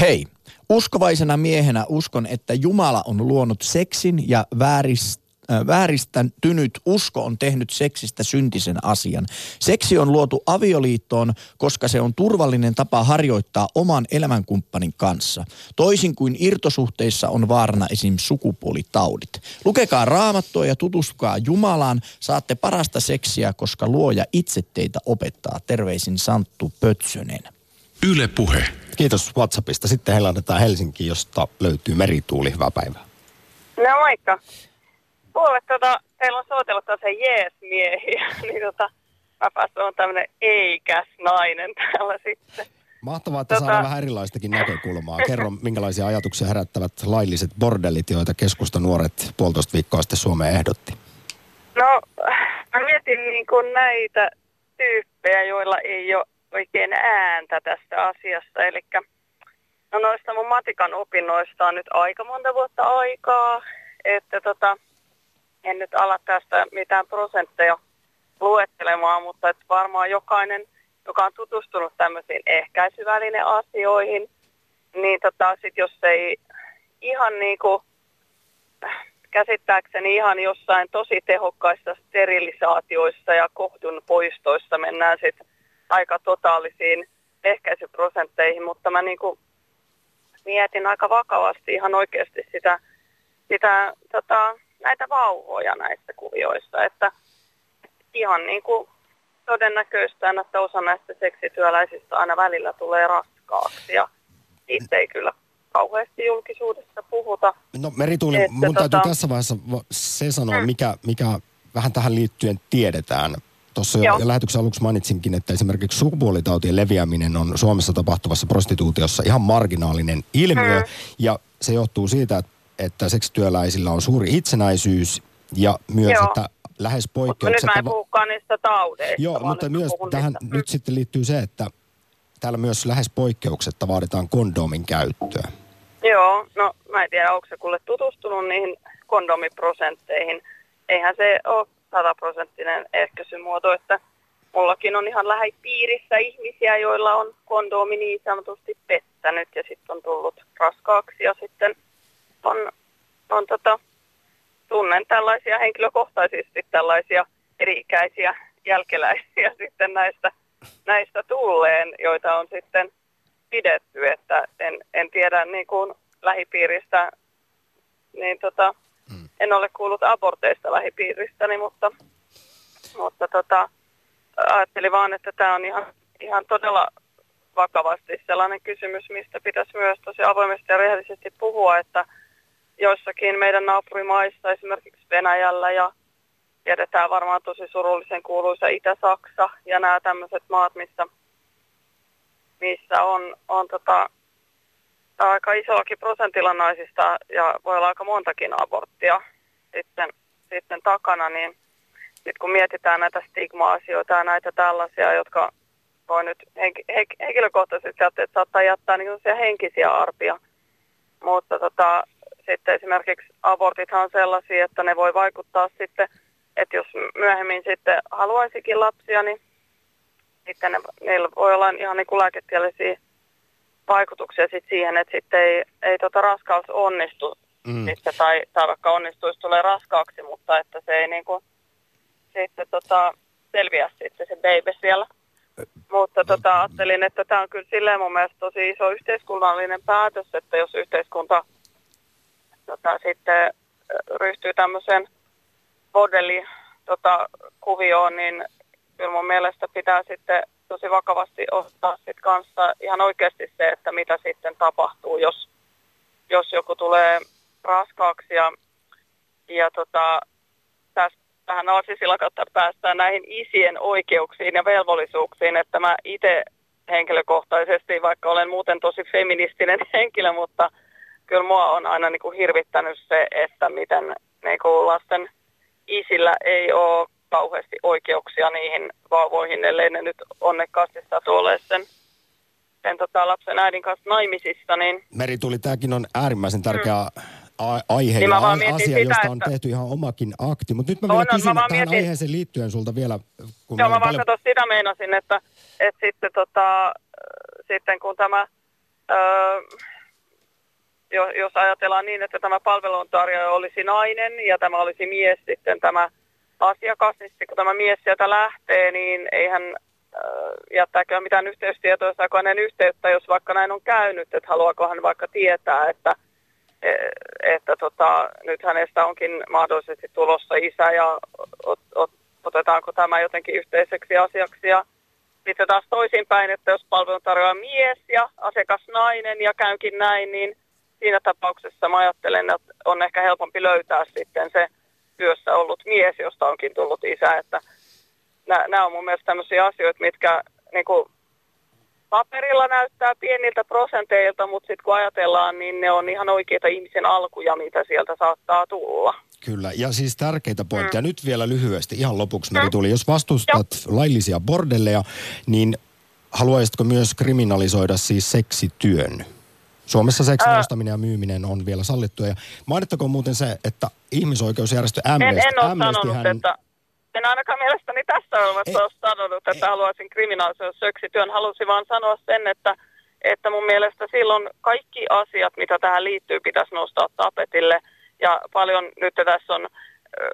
B: Hei, uskovaisena miehenä uskon, että Jumala on luonut seksin ja väärist, äh, vääristänyt usko on tehnyt seksistä syntisen asian. Seksi on luotu avioliittoon, koska se on turvallinen tapa harjoittaa oman elämänkumppanin kanssa. Toisin kuin irtosuhteissa on vaarana esim. sukupuolitaudit. Lukekaa raamattua ja tutustukaa Jumalaan. Saatte parasta seksiä, koska luoja itse teitä opettaa. Terveisin Santtu Pötsönen.
H: Yle Puhe.
A: Kiitos WhatsAppista. Sitten heilatetaan Helsinkiin, josta löytyy merituuli. Hyvää päivää.
J: No moikka. Kuule, tota, teillä on soitellut se jees-miehiä, *laughs* niin tota, mäpäs on tämmönen eikäs nainen täällä sitten.
A: Mahtavaa, että
J: Tota-
A: saadaan vähän erilaistakin näkökulmaa. Kerro, minkälaisia ajatuksia herättävät lailliset bordellit, joita keskusta nuoret puolitoista viikkoa sitten Suomeen ehdotti.
J: No, mä mietin niin kuin näitä tyyppejä, joilla ei ole oikein ääntä tästä asiasta. Eli no noista mun matikan opinnoista on nyt aika monta vuotta aikaa, että tota, en nyt ala tästä mitään prosentteja luettelemaan, mutta että varmaan jokainen, joka on tutustunut tämmöisiin ehkäisyvälineasioihin, niin tota, sit jos ei ihan niin kuin käsittääkseni ihan jossain tosi tehokkaissa sterilisaatioissa ja kohdun poistoissa mennään sitten aika totaalisiin ehkäisyprosentteihin, mutta mä niinku mietin aika vakavasti ihan oikeasti sitä, sitä tota, näitä vauvoja näissä kuvioissa, että ihan niin kuin todennäköistä, on, että osa näistä seksityöläisistä aina välillä tulee raskaaksi ja siitä ei kyllä kauheasti julkisuudessa puhuta.
A: No Merituuli,
J: Että
A: mun täytyy
J: tota-
A: tässä vaiheessa va- se sanoa,
J: Mm.
A: mikä, mikä vähän tähän liittyen tiedetään. Tuossa jo
J: Joo.
A: lähetyksen aluksi mainitsinkin, että esimerkiksi sukupuolitautien leviäminen on Suomessa tapahtuvassa prostituutiossa ihan marginaalinen ilmiö.
J: Mm.
A: Ja se johtuu siitä, että, että seksityöläisillä on suuri itsenäisyys ja myös,
J: Joo.
A: että lähes
J: Mutta nyt
A: poikkeuksetta...
J: mä en puhukaan niistä taudeista.
A: Joo, mutta myös tähän
J: niistä-
A: nyt sitten liittyy se, että täällä myös lähes poikkeuksetta vaaditaan kondoomin käyttöä.
J: Joo, no mä en tiedä, onko se kuule tutustunut niihin kondomiprosentteihin. Eihän se ole sataprosenttinen ehkäisymuoto, että mullakin on ihan lähipiirissä ihmisiä, joilla on kondoomi niin sanotusti pettänyt ja sitten on tullut raskaaksi ja sitten on on tota, tunnen tällaisia henkilökohtaisesti tällaisia eri-ikäisiä jälkeläisiä *laughs* sitten näistä, näistä tulleen, joita on sitten pidetty, että en, en tiedä niin kuin lähipiiristä, niin tota, mm. en ole kuullut aborteista lähipiiristäni, mutta, mutta tota, ajattelin vaan, että tämä on ihan, ihan todella vakavasti sellainen kysymys, mistä pitäisi myös tosi avoimesti ja rehellisesti puhua, että joissakin meidän naapurimaissa, esimerkiksi Venäjällä ja tiedetään varmaan tosi surullisen kuuluisa Itä-Saksa ja nämä tämmöiset maat, missä, missä on, on tota, aika isoakin prosentilla naisista ja voi olla aika montakin aborttia sitten, sitten takana, niin sitten kun mietitään näitä stigma-asioita ja näitä tällaisia, jotka voi nyt henk- henk- henkilökohtaisesti että saattaa jättää niin henkisiä arpia, mutta tota, sitten esimerkiksi abortithan on sellaisia, että ne voi vaikuttaa sitten, että jos myöhemmin sitten haluaisikin lapsia, niin sitten ne, niillä voi olla ihan niin kuin lääketieteellisiä vaikutuksia sit siihen, että sitten ei, ei tota raskaus onnistu mm. sitten, tai, tai vaikka onnistuisi tulee raskaaksi, mutta että se ei niin kuin, sitten tota, selviä sitten se baby siellä. Mutta tota, ajattelin, että tämä on kyllä silleen mun mielestä tosi iso yhteiskunnallinen päätös, että jos yhteiskunta tota, sitten ryhtyy tämmöiseen bordelli tota, kuvioon, niin kyllä mun mielestä pitää sitten tosi vakavasti ottaa sit kanssa ihan oikeasti se, että mitä sitten tapahtuu, jos, jos joku tulee raskaaksi ja, ja tota, tähän narsisilla kautta päästään näihin isien oikeuksiin ja velvollisuuksiin, että mä itse henkilökohtaisesti, vaikka olen muuten tosi feministinen *laughs* henkilö, mutta kyllä mua on aina niin kuin hirvittänyt se, että miten niin kuin lasten isillä ei ole kauheasti oikeuksia niihin vauvoihin, ellei ne nyt onnekkaasti satu ole sen, sen tota, lapsen äidin kanssa naimisissa. Niin...
A: Meri tuli, tämäkin on äärimmäisen tärkeä mm aihe niin ja asia, sitä, josta on että... tehty ihan omakin akti. Mutta nyt mä vielä on, kysyn mä tähän mietin... aiheeseen liittyen sulta vielä.
J: Kun Joo, mä vaan paljon... sitä meinasin, että, että sitten, tota, sitten kun tämä, öö, jos ajatellaan niin, että tämä palveluntarjoaja olisi nainen ja tämä olisi mies sitten tämä asiakas, niin sitten kun tämä mies sieltä lähtee, niin eihän jättääkö mitään yhteystietoa, saako hänen yhteyttä, jos vaikka näin on käynyt, että haluaako hän vaikka tietää, että E, että tota, nyt hänestä onkin mahdollisesti tulossa isä ja ot, ot, otetaanko tämä jotenkin yhteiseksi asiaksi. Ja sitten taas toisinpäin, että jos palvelun tarjoaa mies ja asiakas nainen ja käynkin näin, niin siinä tapauksessa mä ajattelen, että on ehkä helpompi löytää sitten se työssä ollut mies, josta onkin tullut isä. Että nämä on mun mielestä tämmöisiä asioita, mitkä niin kuin paperilla näyttää pieniltä prosenteilta, mutta sitten kun ajatellaan, niin ne on ihan oikeita ihmisen alkuja, mitä sieltä saattaa tulla.
A: Kyllä, ja siis tärkeitä pointteja. Mm. Nyt vielä lyhyesti, ihan lopuksi Meri mm. tuli. Jos vastustat Joo. laillisia bordelleja, niin haluaisitko myös kriminalisoida siis seksityön? Suomessa seksin ostaminen ja myyminen on vielä sallittua. Ja mainittakoon muuten se, että ihmisoikeusjärjestö Amnesty... En,
J: en ole sanonut, hän... että en ainakaan mielestäni tässä olevassa ole sanonut, että ei. haluaisin kriminalisoida söksityön. Halusin vaan sanoa sen, että, että mun mielestä silloin kaikki asiat, mitä tähän liittyy, pitäisi nostaa tapetille. Ja paljon nyt tässä on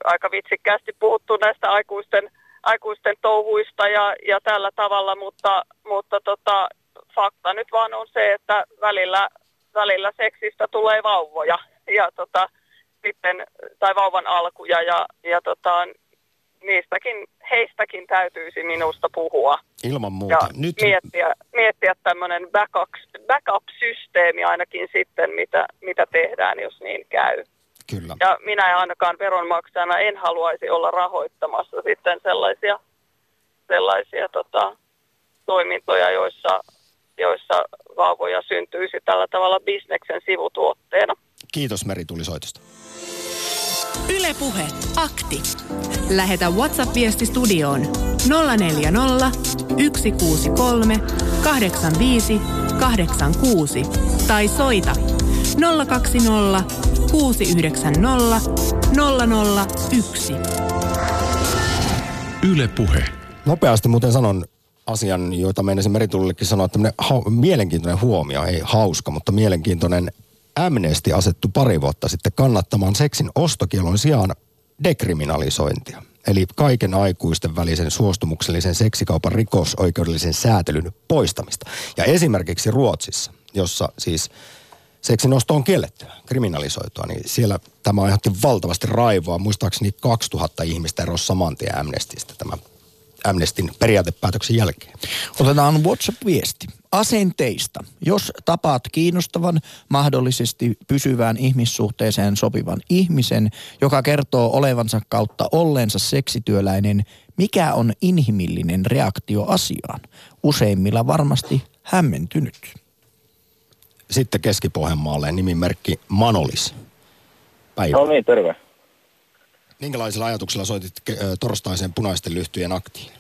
J: aika vitsikkäästi puhuttu näistä aikuisten, aikuisten touhuista ja, ja tällä tavalla, mutta, mutta tota, fakta nyt vaan on se, että välillä, välillä seksistä tulee vauvoja ja tota, sitten, tai vauvan alkuja ja, ja tota, niistäkin, heistäkin täytyisi minusta puhua.
A: Ilman muuta.
J: Ja Nyt... miettiä, miettiä tämmöinen backup, backup-systeemi ainakin sitten, mitä, mitä tehdään, jos niin käy.
A: Kyllä.
J: Ja minä ainakaan veronmaksajana en haluaisi olla rahoittamassa sitten sellaisia, sellaisia tota, toimintoja, joissa, joissa vauvoja syntyisi tällä tavalla bisneksen sivutuotteena.
A: Kiitos Meri Tulisoitosta.
C: Ylepuhe akti. Lähetä WhatsApp-viesti studioon 040 163 85 86 tai soita 020 690 001.
H: Ylepuhe.
A: Nopeasti muuten sanon asian, joita meinasin meritullekin sanoa, että mielenkiintoinen huomio, ei hauska, mutta mielenkiintoinen Amnesty asettu pari vuotta sitten kannattamaan seksin ostokielon sijaan dekriminalisointia. Eli kaiken aikuisten välisen suostumuksellisen seksikaupan rikosoikeudellisen säätelyn poistamista. Ja esimerkiksi Ruotsissa, jossa siis seksinosto on kielletty, kriminalisoitua, niin siellä tämä aiheutti valtavasti raivoa. Muistaakseni 2000 ihmistä erosi saman tien Amnestistä tämän Amnestin periaatepäätöksen jälkeen.
B: Otetaan WhatsApp-viesti. Asenteista. Jos tapaat kiinnostavan, mahdollisesti pysyvään ihmissuhteeseen sopivan ihmisen, joka kertoo olevansa kautta olleensa seksityöläinen, mikä on inhimillinen reaktio asiaan? Useimmilla varmasti hämmentynyt.
A: Sitten Keski-Pohjanmaalle nimimerkki Manolis. Päivä.
K: No niin, terve.
A: Minkälaisilla ajatuksilla soitit ö, torstaisen punaisten lyhtyjen aktiin?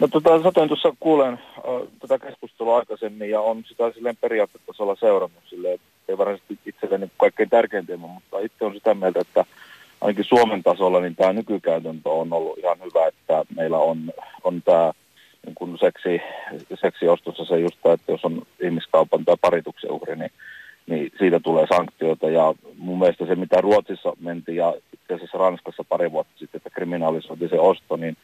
K: No tota, satoin tuossa kuulen äh, tätä keskustelua aikaisemmin ja on sitä silleen periaatteessa seurannut silleen, ei varsinaisesti itselleni kaikkein tärkein teema, mutta itse on sitä mieltä, että ainakin Suomen tasolla niin tämä nykykäytäntö on ollut ihan hyvä, että meillä on, on tämä niin kuin seksi, seksiostossa se just, että jos on ihmiskaupan tai parituksen uhri, niin, niin siitä tulee sanktioita. Ja mun mielestä se, mitä Ruotsissa mentiin ja itse asiassa Ranskassa pari vuotta sitten, että kriminalisoitiin se osto, niin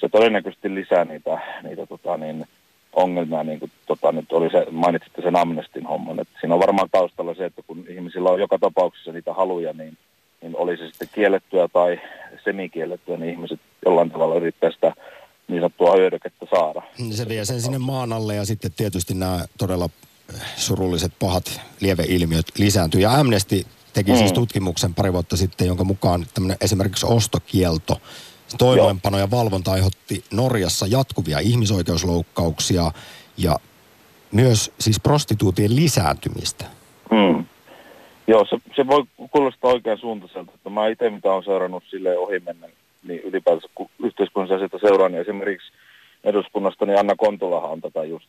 K: se todennäköisesti lisää niitä, niitä tota, niin, ongelmia, niin kuin tota, nyt oli se, mainitsitte sen Amnestin homman, että siinä on varmaan taustalla se, että kun ihmisillä on joka tapauksessa niitä haluja, niin, niin oli se sitten kiellettyä tai semikiellettyä, niin ihmiset jollain tavalla yrittää sitä niin sanottua hyödykettä saada.
A: Se vie sen sinne maan alle ja sitten tietysti nämä todella surulliset pahat lieveilmiöt lisääntyy. Ja Amnesty teki siis
K: Mm.
A: tutkimuksen pari vuotta sitten, jonka mukaan tämmöinen esimerkiksi ostokielto, toimeenpano ja valvonta aiheutti Norjassa jatkuvia ihmisoikeusloukkauksia ja myös siis prostituutien lisääntymistä.
K: Mm. Joo, se, se voi kuulostaa oikean suuntaiselta. Että mä itse, mitä olen seurannut sille ohimennen, niin ylipäätänsä kun yhteiskunnassa seuraan, niin esimerkiksi eduskunnasta, niin Anna Kontulahan on tätä just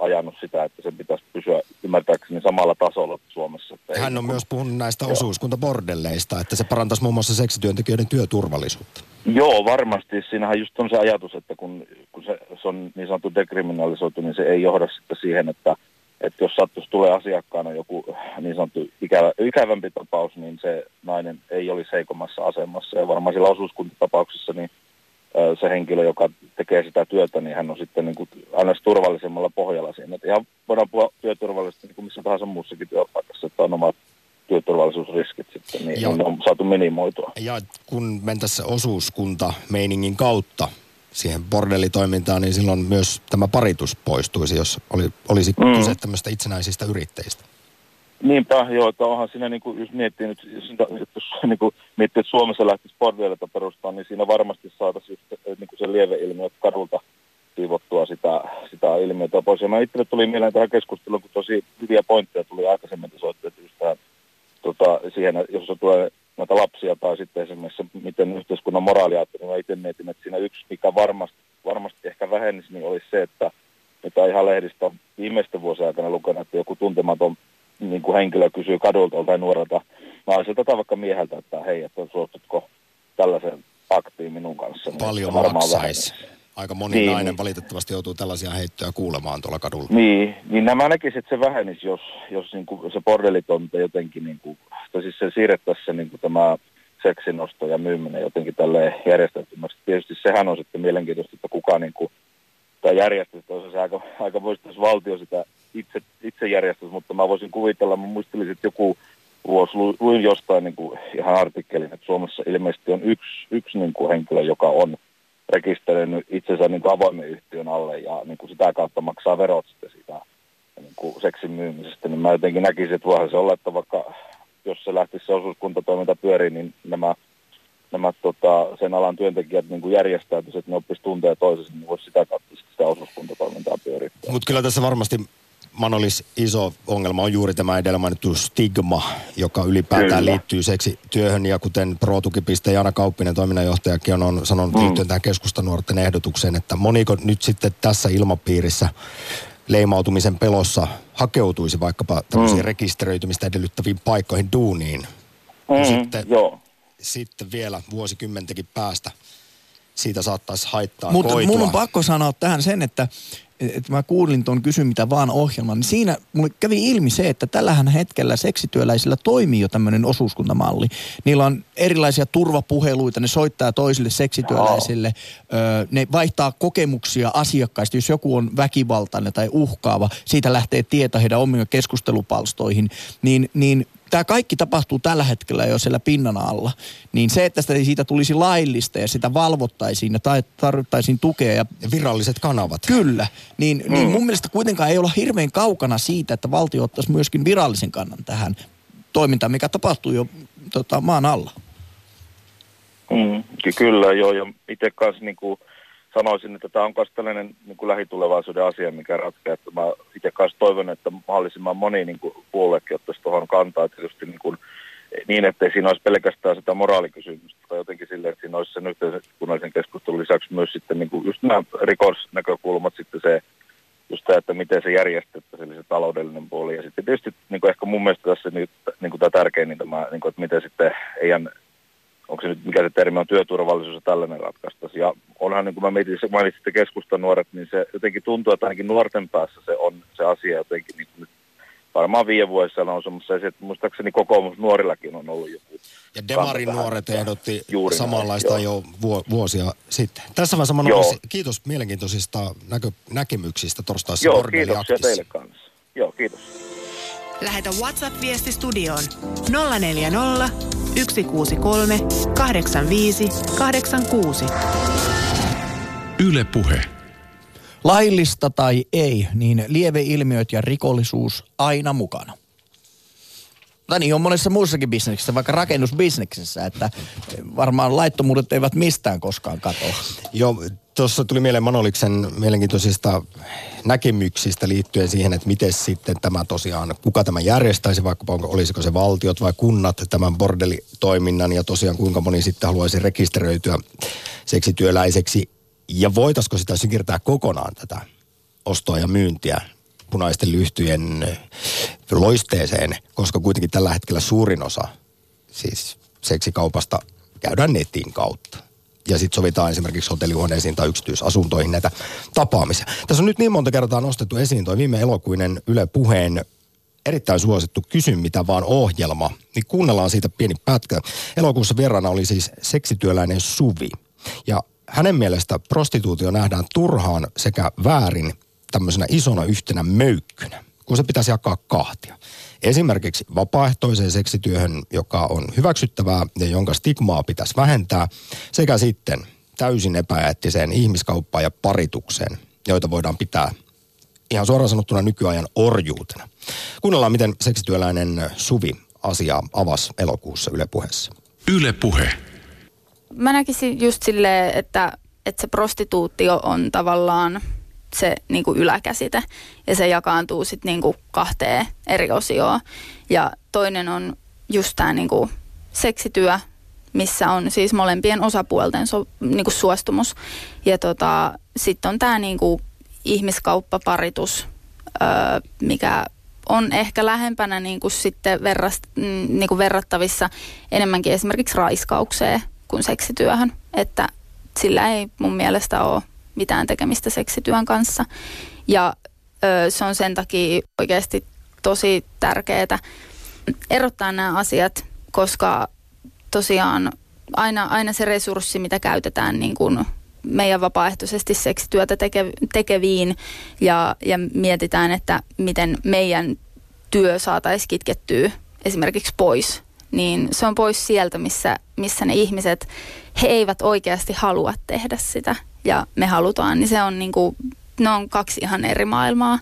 K: ajanut sitä, että sen pitäisi pysyä ymmärtääkseni samalla tasolla Suomessa. Että
A: Hän on myös puhunut näistä
K: Joo.
A: osuuskuntabordelleista, että se parantaisi muun muassa seksityöntekijöiden työturvallisuutta.
K: Joo, varmasti. Siinähän just on se ajatus, että kun, kun se, se on niin sanottu dekriminalisoitu, niin se ei johda sitten siihen, että, että jos sattuisi tulee asiakkaana joku niin sanottu ikävä, ikävämpi tapaus, niin se nainen ei olisi heikommassa asemassa. Ja varmaan sillä osuuskuntatapauksessa niin se henkilö, joka tekee sitä työtä, niin hän on sitten niin kuin aina turvallisemmalla pohjalla siinä. Että ihan voidaan puhua työturvallisuudesta niin kuin missä tahansa muussakin työpaikassa, että on omat työturvallisuusriskit sitten, niin ne on saatu minimoitua.
A: Ja kun mentäisiin osuuskunta meiningin kautta siihen bordellitoimintaan, niin silloin myös tämä paritus poistuisi, jos oli, olisi
K: mm.
A: kyse tämmöistä itsenäisistä yrittäjistä.
K: Niinpä, joo, että onhan siinä, niin kuin, jos miettii nyt, jos, niin kuin, miettii, että Suomessa lähtisi bordelleita perustaa, niin siinä varmasti saataisiin niin kuin se lieveilmiö kadulta siivottua sitä, sitä ilmiötä pois. Ja mä itselle tuli mieleen tähän keskusteluun, kun tosi hyviä pointteja tuli aikaisemmin, että tähän, tota, siihen, jos tulee näitä lapsia tai sitten esimerkiksi se, miten yhteiskunnan moraali ajattelee, niin mä itse mietin, että siinä yksi, mikä varmasti, varmasti ehkä vähennisi, niin olisi se, että mitä ihan lehdistä on viimeisten vuosien aikana lukenut, että joku tuntematon niin kuin henkilö kysyy kadulta tai nuorelta naiselta tai vaikka mieheltä, että hei, että suostutko tällaisen aktiin minun kanssa.
A: Paljon
K: se varmaan
A: maksaisi. Aika moni
K: Niin,
A: niin, nainen
K: niin.
A: valitettavasti joutuu tällaisia heittoja kuulemaan tuolla kadulla.
K: Niin, niin nämä näkisin, että se vähenisi, jos, jos niin kuin se bordelitonta jotenkin, niin kuin, tai siis se siirrettäisiin se, niin kuin tämä seksinosto ja myyminen jotenkin tälle järjestelmäksi. Tietysti sehän on sitten mielenkiintoista, että kuka niin kuin, järjestys, olisi se aika, aika voisi valtio sitä itse, järjestäisi, mutta mä voisin kuvitella, mä muistelisin, että joku vuosi lu- luin jostain niin kuin ihan artikkelin, että Suomessa ilmeisesti on yksi, yksi niin kuin henkilö, joka on rekisteröinyt itsensä niin kuin avoimen yhtiön alle ja niin kuin sitä kautta maksaa verot sitten sitä niin kuin seksin myymisestä, niin mä jotenkin näkisin, että voihan se olla, että vaikka jos se lähtisi se osuuskuntatoiminta pyöriin, niin nämä, nämä tota, sen alan työntekijät niin kuin järjestäytyisivät, että ne oppisivat tunteja toisessa, niin voisi sitä kautta sitä osuuskuntatoimintaa pyörittää.
A: Mutta kyllä tässä varmasti Manolis iso ongelma on juuri tämä edellä mainittu stigma, joka ylipäätään
K: Kyllä.
A: liittyy seksityöhön ja kuten Pro-tukipiste Jana Kauppinen toiminnanjohtajakin on, on sanonut
K: Mm.
A: liittyen tähän keskustanuorten ehdotukseen, että moniko nyt sitten tässä ilmapiirissä leimautumisen pelossa hakeutuisi vaikkapa tämmöisiin
K: Mm.
A: rekisteröitymistä edellyttäviin paikkoihin duuniin.
K: Mm,
A: sitten-
K: Joo.
A: Sitten vielä vuosikymmentäkin päästä siitä saattaisi haittaa
B: Mutta mun on pakko sanoa tähän sen, että että mä kuulin tuon Kysy mitä vaan ohjelman, niin siinä mulle kävi ilmi se, että tällähän hetkellä seksityöläisillä toimii jo tämmöinen osuuskuntamalli. Niillä on erilaisia turvapuheluita, ne soittaa toisille seksityöläisille, öö, ne vaihtaa kokemuksia asiakkaista, jos joku on väkivaltainen tai uhkaava, siitä lähtee tieto heidän omiin keskustelupalstoihin, niin, niin tämä kaikki tapahtuu tällä hetkellä jo siellä pinnan alla, niin se, että sitä, siitä tulisi laillista ja sitä valvottaisiin ja tarvittaisiin tukea. Ja,
A: ja viralliset kanavat.
B: Kyllä, niin, mm. niin mun mielestä kuitenkaan ei olla hirveän kaukana siitä, että valtio ottaisi myöskin virallisen kannan tähän toimintaan, mikä tapahtuu jo tota, maan alla.
K: Mm, kyllä, joo, ja itse kanssa niin kuin sanoisin, että tämä on myös tällainen niin kuin lähitulevaisuuden asia, mikä ratkeaa. Että mä itse kanssa toivon, että mahdollisimman moni niin kuin puoluekin ottaisi tuohon kantaa tietysti niin, kuin, niin, että siinä olisi pelkästään sitä moraalikysymystä tai jotenkin silleen, että siinä olisi sen yhteiskunnallisen keskustelun lisäksi myös sitten niin kuin just nämä rikosnäkökulmat, sitten se just tämä, että miten se järjestettäisiin, se taloudellinen puoli. Ja sitten tietysti niin kuin ehkä mun mielestä tässä nyt, niin kuin tämä tärkein, niin tämä, niin kuin, että miten sitten ei onko se nyt mikä se termi on, työturvallisuus ja tällainen ratkaistaisi. Ja onhan, niin kuin mä mietin, mainitsitte keskustan nuoret, niin se jotenkin tuntuu, että ainakin nuorten päässä se on se asia jotenkin niin nyt varmaan viime vuodessa nousemassa. Ja että muistaakseni kokoomus nuorillakin on ollut joku.
A: Ja Demarin nuoret ehdotti juuri samanlaista näin, jo vuosia sitten. Tässä vaiheessa mä joo. kiitos mielenkiintoisista näkö, näkemyksistä torstaissa
K: Joo, kiitoksia teille kanssa. Joo, kiitos.
C: Lähetä WhatsApp-viesti studioon 040 163 85 86.
H: Yle Puhe.
B: Laillista tai ei, niin lieveilmiöt ja rikollisuus aina mukana. Tai niin on monessa muussakin bisneksessä, vaikka rakennusbisneksessä, että varmaan laittomuudet eivät mistään koskaan katoa.
A: Joo, tuossa tuli mieleen Manoliksen mielenkiintoisista näkemyksistä liittyen siihen, että miten sitten tämä tosiaan, kuka tämä järjestäisi, vaikka onko, olisiko se valtiot vai kunnat tämän bordelitoiminnan ja tosiaan kuinka moni sitten haluaisi rekisteröityä seksityöläiseksi ja voitaisiko sitä siirtää kokonaan tätä ostoa ja myyntiä punaisten lyhtyjen loisteeseen, koska kuitenkin tällä hetkellä suurin osa siis seksikaupasta käydään netin kautta ja sitten sovitaan esimerkiksi hotellihuoneisiin tai yksityisasuntoihin näitä tapaamisia. Tässä on nyt niin monta kertaa nostettu esiin tuo viime elokuinen Yle Puheen erittäin suosittu Kysy mitä vaan ohjelma, niin kuunnellaan siitä pieni pätkä. Elokuussa vieraana oli siis seksityöläinen Suvi. Ja hänen mielestä prostituutio nähdään turhaan sekä väärin tämmöisenä isona yhtenä möykkynä, kun se pitäisi jakaa kahtia. Esimerkiksi vapaaehtoiseen seksityöhön, joka on hyväksyttävää ja jonka stigmaa pitäisi vähentää, sekä sitten täysin epäeettiseen ihmiskauppaan ja paritukseen, joita voidaan pitää ihan suoraan sanottuna nykyajan orjuutena. Kuunnellaan, miten seksityöläinen Suvi asiaa avasi elokuussa Yle Puheessa.
H: Yle Puhe.
L: Mä näkisin just silleen, että, että se prostituutio on tavallaan se niin kuin yläkäsite ja se jakaantuu sitten niin kuin kahteen eri osioon. Ja toinen on just tämä niin kuin seksityö, missä on siis molempien osapuolten so, niin kuin suostumus. Ja tota, sitten on tämä niin kuin ihmiskauppaparitus, öö, mikä on ehkä lähempänä niin kuin sitten verrast, niin kuin verrattavissa enemmänkin esimerkiksi raiskaukseen kuin seksityöhön. Että sillä ei mun mielestä ole mitään tekemistä seksityön kanssa. Ja ö, se on sen takia oikeasti tosi tärkeää erottaa nämä asiat, koska tosiaan aina, aina se resurssi, mitä käytetään niin kuin meidän vapaaehtoisesti seksityötä teke, tekeviin ja, ja mietitään, että miten meidän työ saataisiin kitkettyä esimerkiksi pois, niin se on pois sieltä, missä, missä ne ihmiset, he eivät oikeasti halua tehdä sitä ja me halutaan, niin se on niin kuin, ne on kaksi ihan eri maailmaa.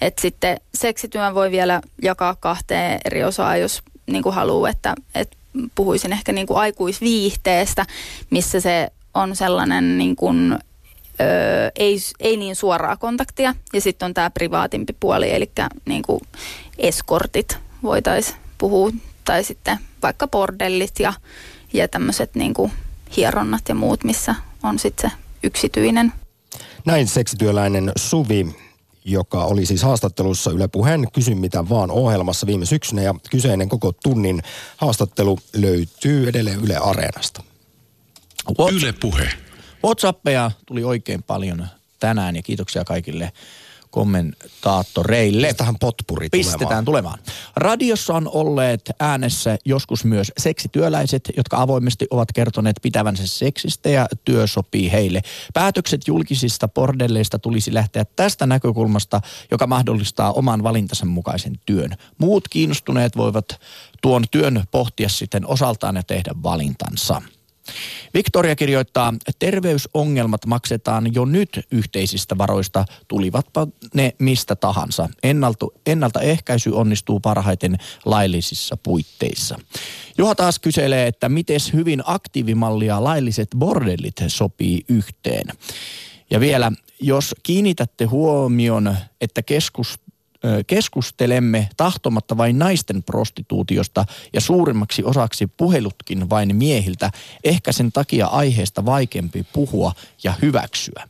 L: Et sitten seksityön voi vielä jakaa kahteen eri osaa, jos niin kuin haluaa, että, että puhuisin ehkä niin kuin aikuisviihteestä, missä se on sellainen niin kuin, ei, ei niin suoraa kontaktia. Ja sitten on tämä privaatimpi puoli, eli niin kuin eskortit voitaisiin puhua, tai sitten vaikka bordellit ja, ja tämmöiset niin hieronnat ja muut, missä on sitten se yksityinen.
A: Näin seksityöläinen Suvi, joka oli siis haastattelussa Yle Puheen Kysy mitä vaan ohjelmassa viime syksynä ja kyseinen koko tunnin haastattelu löytyy edelleen Yle Areenasta.
H: Yle Puhe.
B: Whatsappeja tuli oikein paljon tänään ja kiitoksia kaikille kommentaattoreille.
A: Pistetään potpuri
B: Pistetään tulemaan. Radiossa on olleet äänessä joskus myös seksityöläiset, jotka avoimesti ovat kertoneet pitävänsä seksistä ja työ sopii heille. Päätökset julkisista bordelleista tulisi lähteä tästä näkökulmasta, joka mahdollistaa oman valintansa mukaisen työn. Muut kiinnostuneet voivat tuon työn pohtia sitten osaltaan ja tehdä valintansa. Victoria kirjoittaa, terveysongelmat maksetaan jo nyt yhteisistä varoista, tulivatpa ne mistä tahansa. Ennaltu, ennaltaehkäisy onnistuu parhaiten laillisissa puitteissa. Juha taas kyselee, että miten hyvin aktiivimallia lailliset bordellit sopii yhteen. Ja vielä, jos kiinnitätte huomion, että keskus, keskustelemme tahtomatta vain naisten prostituutiosta ja suurimmaksi osaksi puhelutkin vain miehiltä, ehkä sen takia aiheesta vaikeampi puhua ja hyväksyä.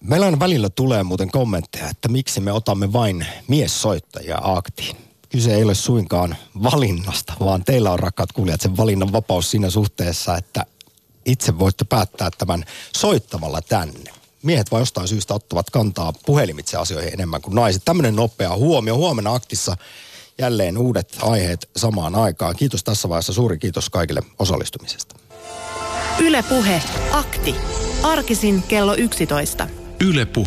A: Meillä on välillä tulee muuten kommentteja, että miksi me otamme vain miessoittajia aktiin. Kyse ei ole suinkaan valinnasta, vaan teillä on rakkaat kuulijat sen valinnan vapaus siinä suhteessa, että itse voitte päättää tämän soittamalla tänne miehet vai jostain syystä ottavat kantaa puhelimitse asioihin enemmän kuin naiset. Tämmöinen nopea huomio. Huomenna aktissa jälleen uudet aiheet samaan aikaan. Kiitos tässä vaiheessa. Suuri kiitos kaikille osallistumisesta.
C: Yle Puhe. Akti. Arkisin kello 11.
H: Yle Puhe.